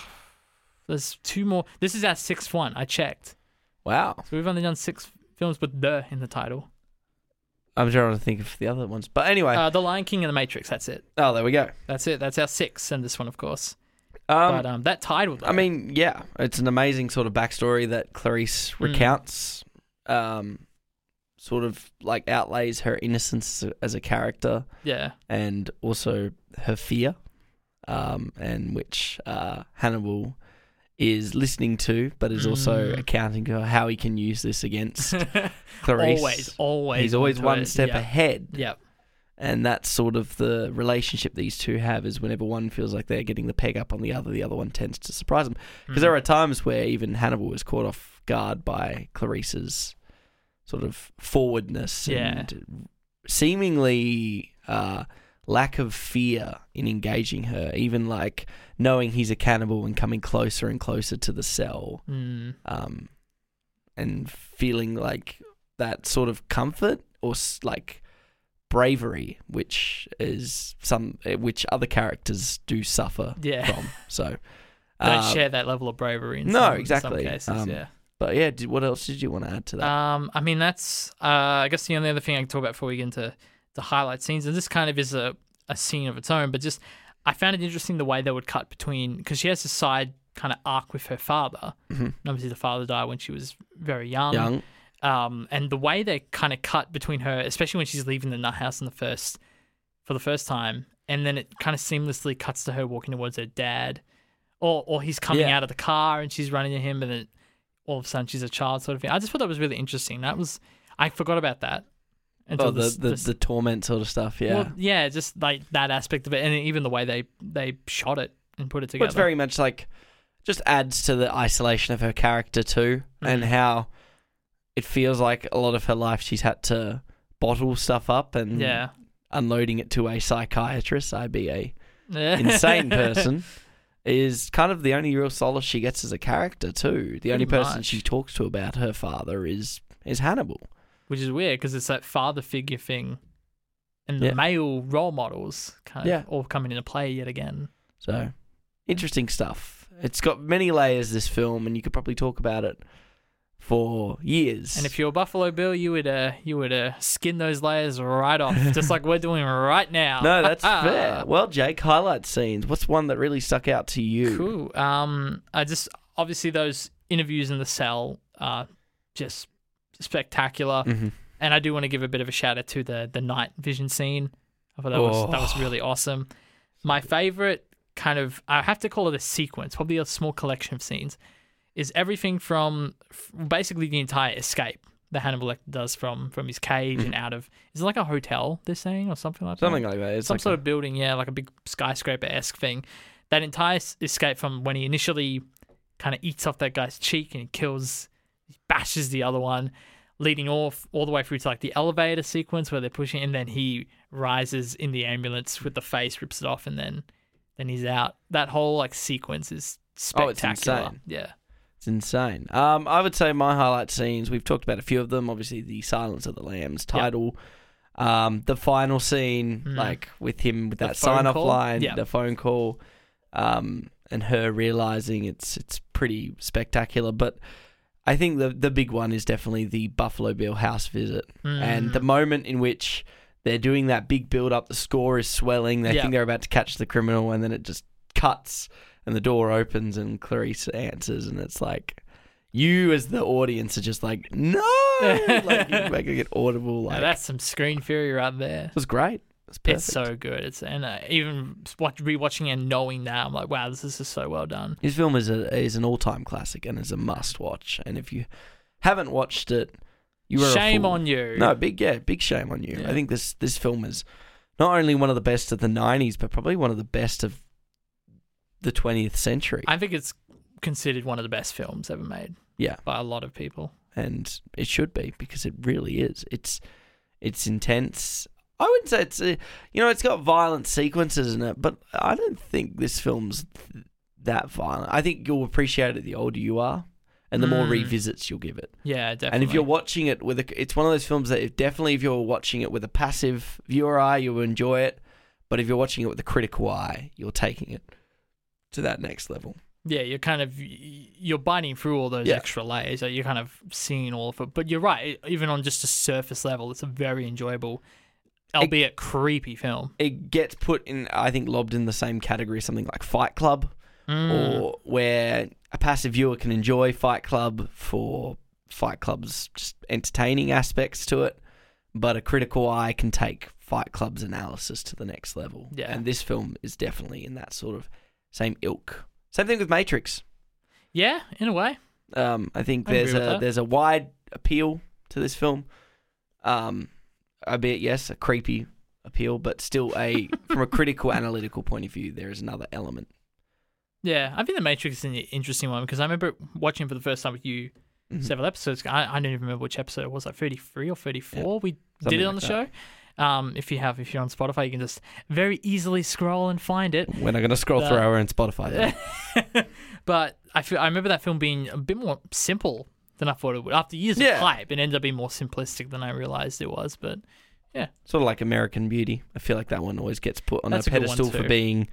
there's two more. This is our sixth one. I checked, Wow. so we've only done six films with the in the title. I'm trying to think of the other ones, but anyway. Uh, the Lion King and the Matrix. That's it. oh, there we go. That's it. That's our six, and this one, of course. Um, but um, that title. I mean, yeah, it's an amazing sort of backstory that Clarice Hmm. recounts. Um, sort of like outlays her innocence as a- character yeah, and also her fear, um, and which uh, Hannibal is listening to, but is also Mm. accounting for how he can use this against [LAUGHS] Clarice. always, always. He's always one it. step yeah. ahead. Yep. And that's sort of the relationship these two have is whenever one feels like they're getting the peg up on the other, the other one tends to surprise them. Because Mm. there are times where even Hannibal was caught off guard by Clarice's sort of forwardness Yeah. and seemingly uh, lack of fear in engaging her, even like knowing he's a cannibal and coming closer and closer to the cell Mm. um, and feeling like that sort of comfort or like bravery, which is some eh, which other characters do suffer Yeah. from. So [LAUGHS] Don't uh, share that level of bravery. In no, some, in exactly. some cases, Um, yeah. But yeah, did, what else did you want to add to that? Um, I mean, that's uh, I guess the only other thing I can talk about before we get into the highlight scenes, and this kind of is a, a scene of its own, but just I found it interesting the way they would cut between because she has a side kind of arc with her father. Mhm. Obviously, the father died when she was very young. Young, Um, and the way they kind of cut between her, especially when she's leaving the nut house in the first for the first time, and then it kind of seamlessly cuts to her walking towards her dad, or or he's coming Yeah. out of the car and she's running to him, and then all of a sudden she's a child sort of thing. I just thought that was really interesting. That was I forgot about that until oh, the, this- the, the torment sort of stuff. Yeah, well, yeah, just like that aspect of it, and even the way they they shot it and put it together. Well, it's very much like just adds to the isolation of her character too, and Mhm. how it feels like a lot of her life she's had to bottle stuff up and yeah, unloading it to a psychiatrist, I'd be a insane [LAUGHS] person, is kind of the only real solace she gets as a character too. The only Pretty person much. she talks to about her father is is Hannibal. which is weird because it's that father figure thing, and the Yeah. male role models kind of Yeah. all coming into play yet again. So interesting stuff. It's got many layers. This film, and you could probably talk about it for years. And if you're Buffalo Bill, you would uh you would uh skin those layers right off, just like we're doing right now. No, that's [LAUGHS] fair. Well, Jake, highlight scenes. What's one that really stuck out to you? Cool. Um, I just obviously those interviews in the cell are just spectacular, Mhm. and I do want to give a bit of a shout out to the the night vision scene. I thought that was that was Oh. really awesome. My favorite kind of I have to call it a sequence, probably a small collection of scenes, is everything from f- basically the entire escape that Hannibal Lecter does from from his cage and mm. out of is it like a hotel they're saying or something like that? Something like that. It's some like sort a- of building, yeah, like a big skyscraper esque thing. That entire s- escape from when he initially kind of eats off that guy's cheek and he kills, bashes the other one, leading off all the way through to like the elevator sequence where they're pushing, and then he rises in the ambulance with the face, rips it off, and then then he's out. That whole like sequence is Oh, it's insane. Yeah, It's insane. Um, I would say my highlight scenes. We've talked about a few of them. Obviously, the Silence of the Lambs title, um, the final scene, Mm. like with him with The that sign off line, Yeah. the phone call, um, and her realizing it's it's pretty spectacular. But I think the the big one is definitely the Buffalo Bill house visit and Mm. the moment in which they're doing that big build up, the score is swelling. They Yeah. think they're about to catch the criminal, and then it just cuts, and the door opens, and Clarice answers, and it's like you as the audience are just like no, [LAUGHS] like you make it audible. Now Like that's some screen fury right there. it was great. It was perfect. It's so good. It's and uh, even watch, rewatching and knowing now, I'm like, wow, this is just so well done. His film is a is an all time classic and is a must watch. And if you haven't watched it, you are a Shame on you. No, big yeah, big shame on you. Yeah. I think this this film is not only one of the best of the '90s, but probably one of the best of the 20th century. I think it's considered one of the best films ever made yeah, by a lot of people. and it should be because it really is. It's it's intense. I wouldn't say it's a, you know it's got violent sequences in it, but I don't think this film's th- that violent. I think you'll appreciate it the older you are, and the more Mm. revisits you'll give it. Yeah, definitely. And if you're watching it with a, it's one of those films that if, definitely if you're watching it with a passive viewer eye, you'll enjoy it. But if you're watching it with a critical eye, you're taking it to that next level. yeah, you're kind of you're biting through all those Yeah. extra layers. Like you're kind of seeing all of it. But you're right. Even on just a surface level, it's a very enjoyable, albeit creepy film. It gets put in, I think, lobbed in the same category something like Fight Club, Mm. or where a passive viewer can enjoy Fight Club for Fight Club's just entertaining aspects to it, but a critical eye can take Fight Club's analysis to the next level. Yeah. And this film is definitely in that sort of same ilk. Same thing with Matrix. yeah, in a way. Um, I think I there's a there's a wide appeal to this film. Um, bit yes, a creepy appeal, but still a [LAUGHS] from a critical analytical point of view, there is another element. Yeah, I think The Matrix is an interesting one because I remember watching for the first time with you Mhm. several episodes. I, I don't even remember which episode it was, like 33 or 34. We something did it on like the show. Um, if you have, if you're on Spotify, you can just very easily scroll and find it. We're not going to scroll The- through our own Spotify. [LAUGHS] But I feel I remember that film being a bit more simple than I thought it would. After years Yeah. of hype, it ended up being more simplistic than I realized it was. But Yeah. Sort of like American Beauty. I feel like that one always gets put on That's a a good one pedestal for being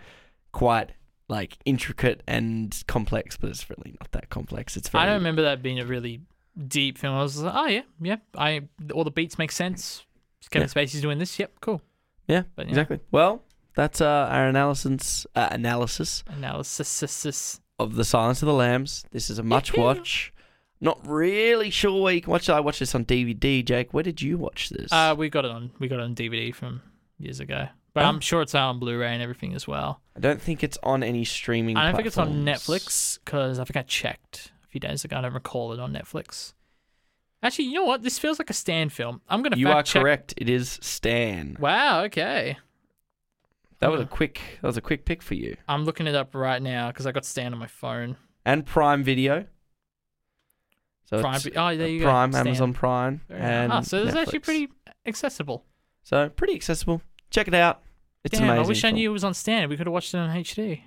quite like intricate and complex, but it's really not that complex. It's very I don't remember that being a really deep film. I was like, oh yeah, yeah. I all the beats make sense. Kevin Spacey's doing this. Yep, cool. Yeah, But, yeah. exactly. Well, that's uh, our analysis uh, analysis Analysis. of the Silence of the Lambs. This is a much watch. Not really sure where you can watch it. I watched this on DVD. Jake, where did you watch this? Uh, we got it on we got it on DVD from years ago, but Oh. I'm sure it's out on Blu-ray and everything as well. I don't think it's on any streaming. I don't think it's on. Netflix because I think I checked a few days ago. I don't recall it on Netflix. Actually, you know what? This feels like a Stan film. I'm gonna. You are check. correct. It is Stan. Wow. Okay. That was a quick. That was a quick pick for you. I'm looking it up right now because I got Stan on my phone. And Prime Video. So Prime. Oh, there you go. Prime. Amazon Prime, and ah, so it's actually pretty accessible. So pretty accessible. Check it out. It's Damn, amazing. I wish I knew it was on Stan. We could have watched it on HD.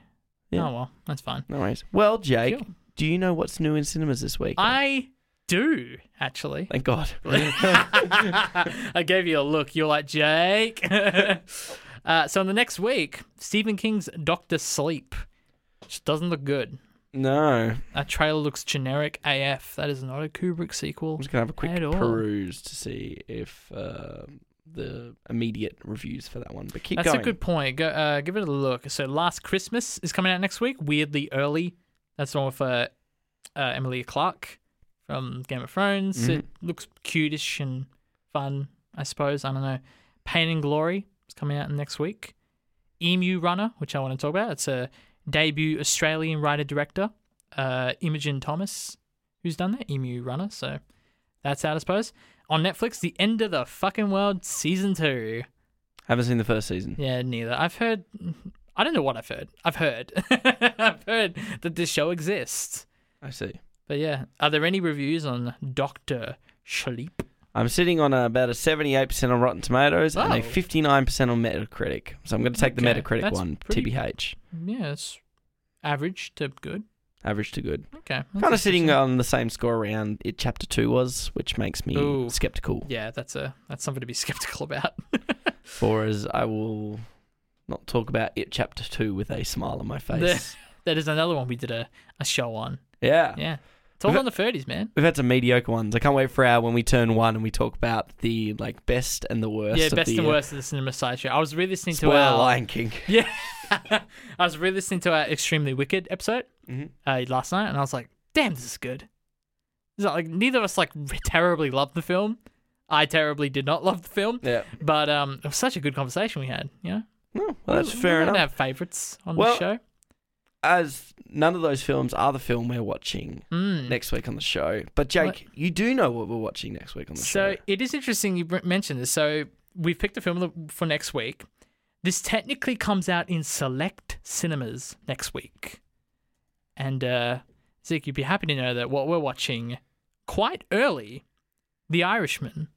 Yeah. Oh well, that's fine. No worries. Well, Jake, Cool. do you know what's new in cinemas this week? I do actually. Thank God. [LAUGHS] I gave you a look. You're like Jake. [LAUGHS] uh, so in the next week, Stephen King's Doctor Sleep, which doesn't look good. no. That trailer looks generic AF. That is not a Kubrick sequel. I'm just gonna have a quick peruse to see if uh, the immediate reviews for that one. But keep That's going. a good point. Go, uh, give it a look. So Last Christmas is coming out next week. Weirdly early. That's the one with uh, uh, Emilia Clarke from Game of Thrones. It looks cutish and fun. I suppose. I don't know. Pain and Glory is coming out next week. Emu Runner, which I want to talk about. It's a debut Australian writer director, uh, Imogen Thomas, who's done that. Emu Runner. So that's out, I suppose. On Netflix, The End of the Fucking World season two. Haven't seen the first season. Yeah, neither. I've heard. I don't know what I've heard. I've heard. [LAUGHS] I've heard that this show exists. I see. But yeah, are there any reviews on Doctor Sleep? I'm sitting on about a 78% on Rotten Tomatoes and a Oh. 59% on Metacritic. So I'm going to take the Metacritic that's one, pretty- TBH. Yeah, it's average to good. Average to good. Okay, Kind of sitting on the same score around it chapter 2 was, which makes me Ooh. skeptical. Yeah, that's a that's something to be [LAUGHS] skeptical about. [LAUGHS] For as I will not talk about it chapter 2 with a smile on my face. [LAUGHS] that is another one we did a, a show on. yeah. Yeah, it's all on the thirties, man. We've had some mediocre ones. I can't wait for our when we turn one and we talk about the like best and the worst. yeah, of best the, and worst of the Cinema Sideshow. I was re-listening to Spoiler our Lion King. [LAUGHS] Yeah. I was re listening to our Extremely Wicked episode Mhm. uh, last night, and I was like, damn, this is good. It's not like neither of us like [LAUGHS] terribly loved the film. I terribly did not love the film, Yeah. but um, it was such a good conversation we had. You know, well, that's We- fair we enough. have favorites on Well, the show. As none of those films are the film we're watching Mm. next week on the show. But Jake, you do know what we're watching next week on the So show. So it is interesting you mentioned this. So we've picked a film for next week. This technically comes out in select cinemas next week. And uh, Zeke, you'd be happy to know that what we're watching quite early, The Irishman.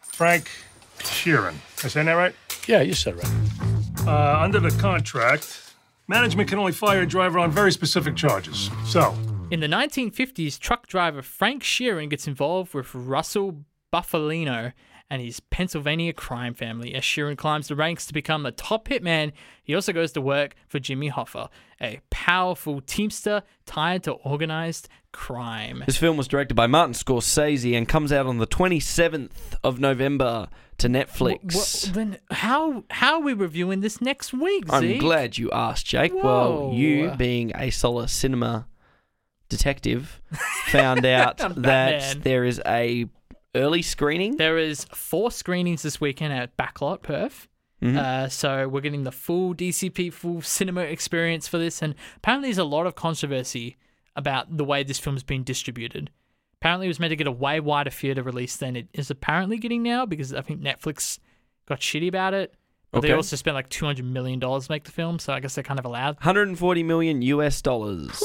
Frank Sheeran. Am I saying that right? Yeah, you said right. Uh, under the contract, management can only fire a driver on very specific charges. So, In the 1950s, truck driver Frank Sheeran gets involved with Russell Bufalino and his Pennsylvania crime family. As Sheeran climbs the ranks to become a top hitman, he also goes to work for Jimmy Hoffa, a powerful teamster tied to organized crime. This film was directed by Martin Scorsese and comes out on the 27th of November to Netflix. Well, then how how are we reviewing this next week, I'm Zeke? glad you asked, Jake. Well, you being a solar cinema detective [LAUGHS] found out that Batman. there is a early screening. There is four screenings this weekend at Backlot Perth. Mhm. Uh, so we're getting the full DCP, full cinema experience for this, and apparently there's a lot of controversy about the way this film's been distributed. Apparently, it was meant to get a way wider theater release than it is apparently getting now because I think Netflix got shitty about it. But they also spent like two hundred million dollars to make the film, so I guess they're kind of allowed. 140 million US dollars.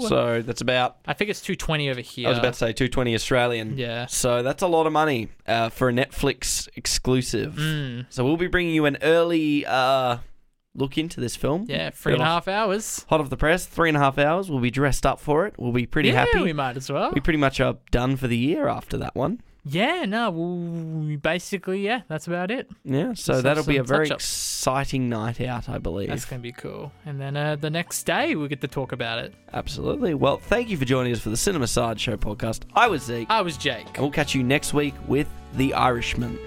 So that's about. I think it's two twenty over here. I was about to say 220 Australian. Yeah. So that's a lot of money uh, for a Netflix exclusive. Mm. So we'll be bringing you an early uh, look into this film. Yeah, three and a half hours. Hot off the press, three and a half hours. We'll be dressed up for it. We'll be pretty yeah, happy. we might as well. We pretty much are done for the year after that one. Yeah, no, we basically, yeah, that's about it. Yeah, so Just that'll be a very exciting night out, I believe. That's going to be cool. And then uh, the next day, we'll get to talk about it. Absolutely. Well, thank you for joining us for the Cinema Sideshow podcast. I was Zeke, I was Jake. and we'll catch you next week with The Irishman.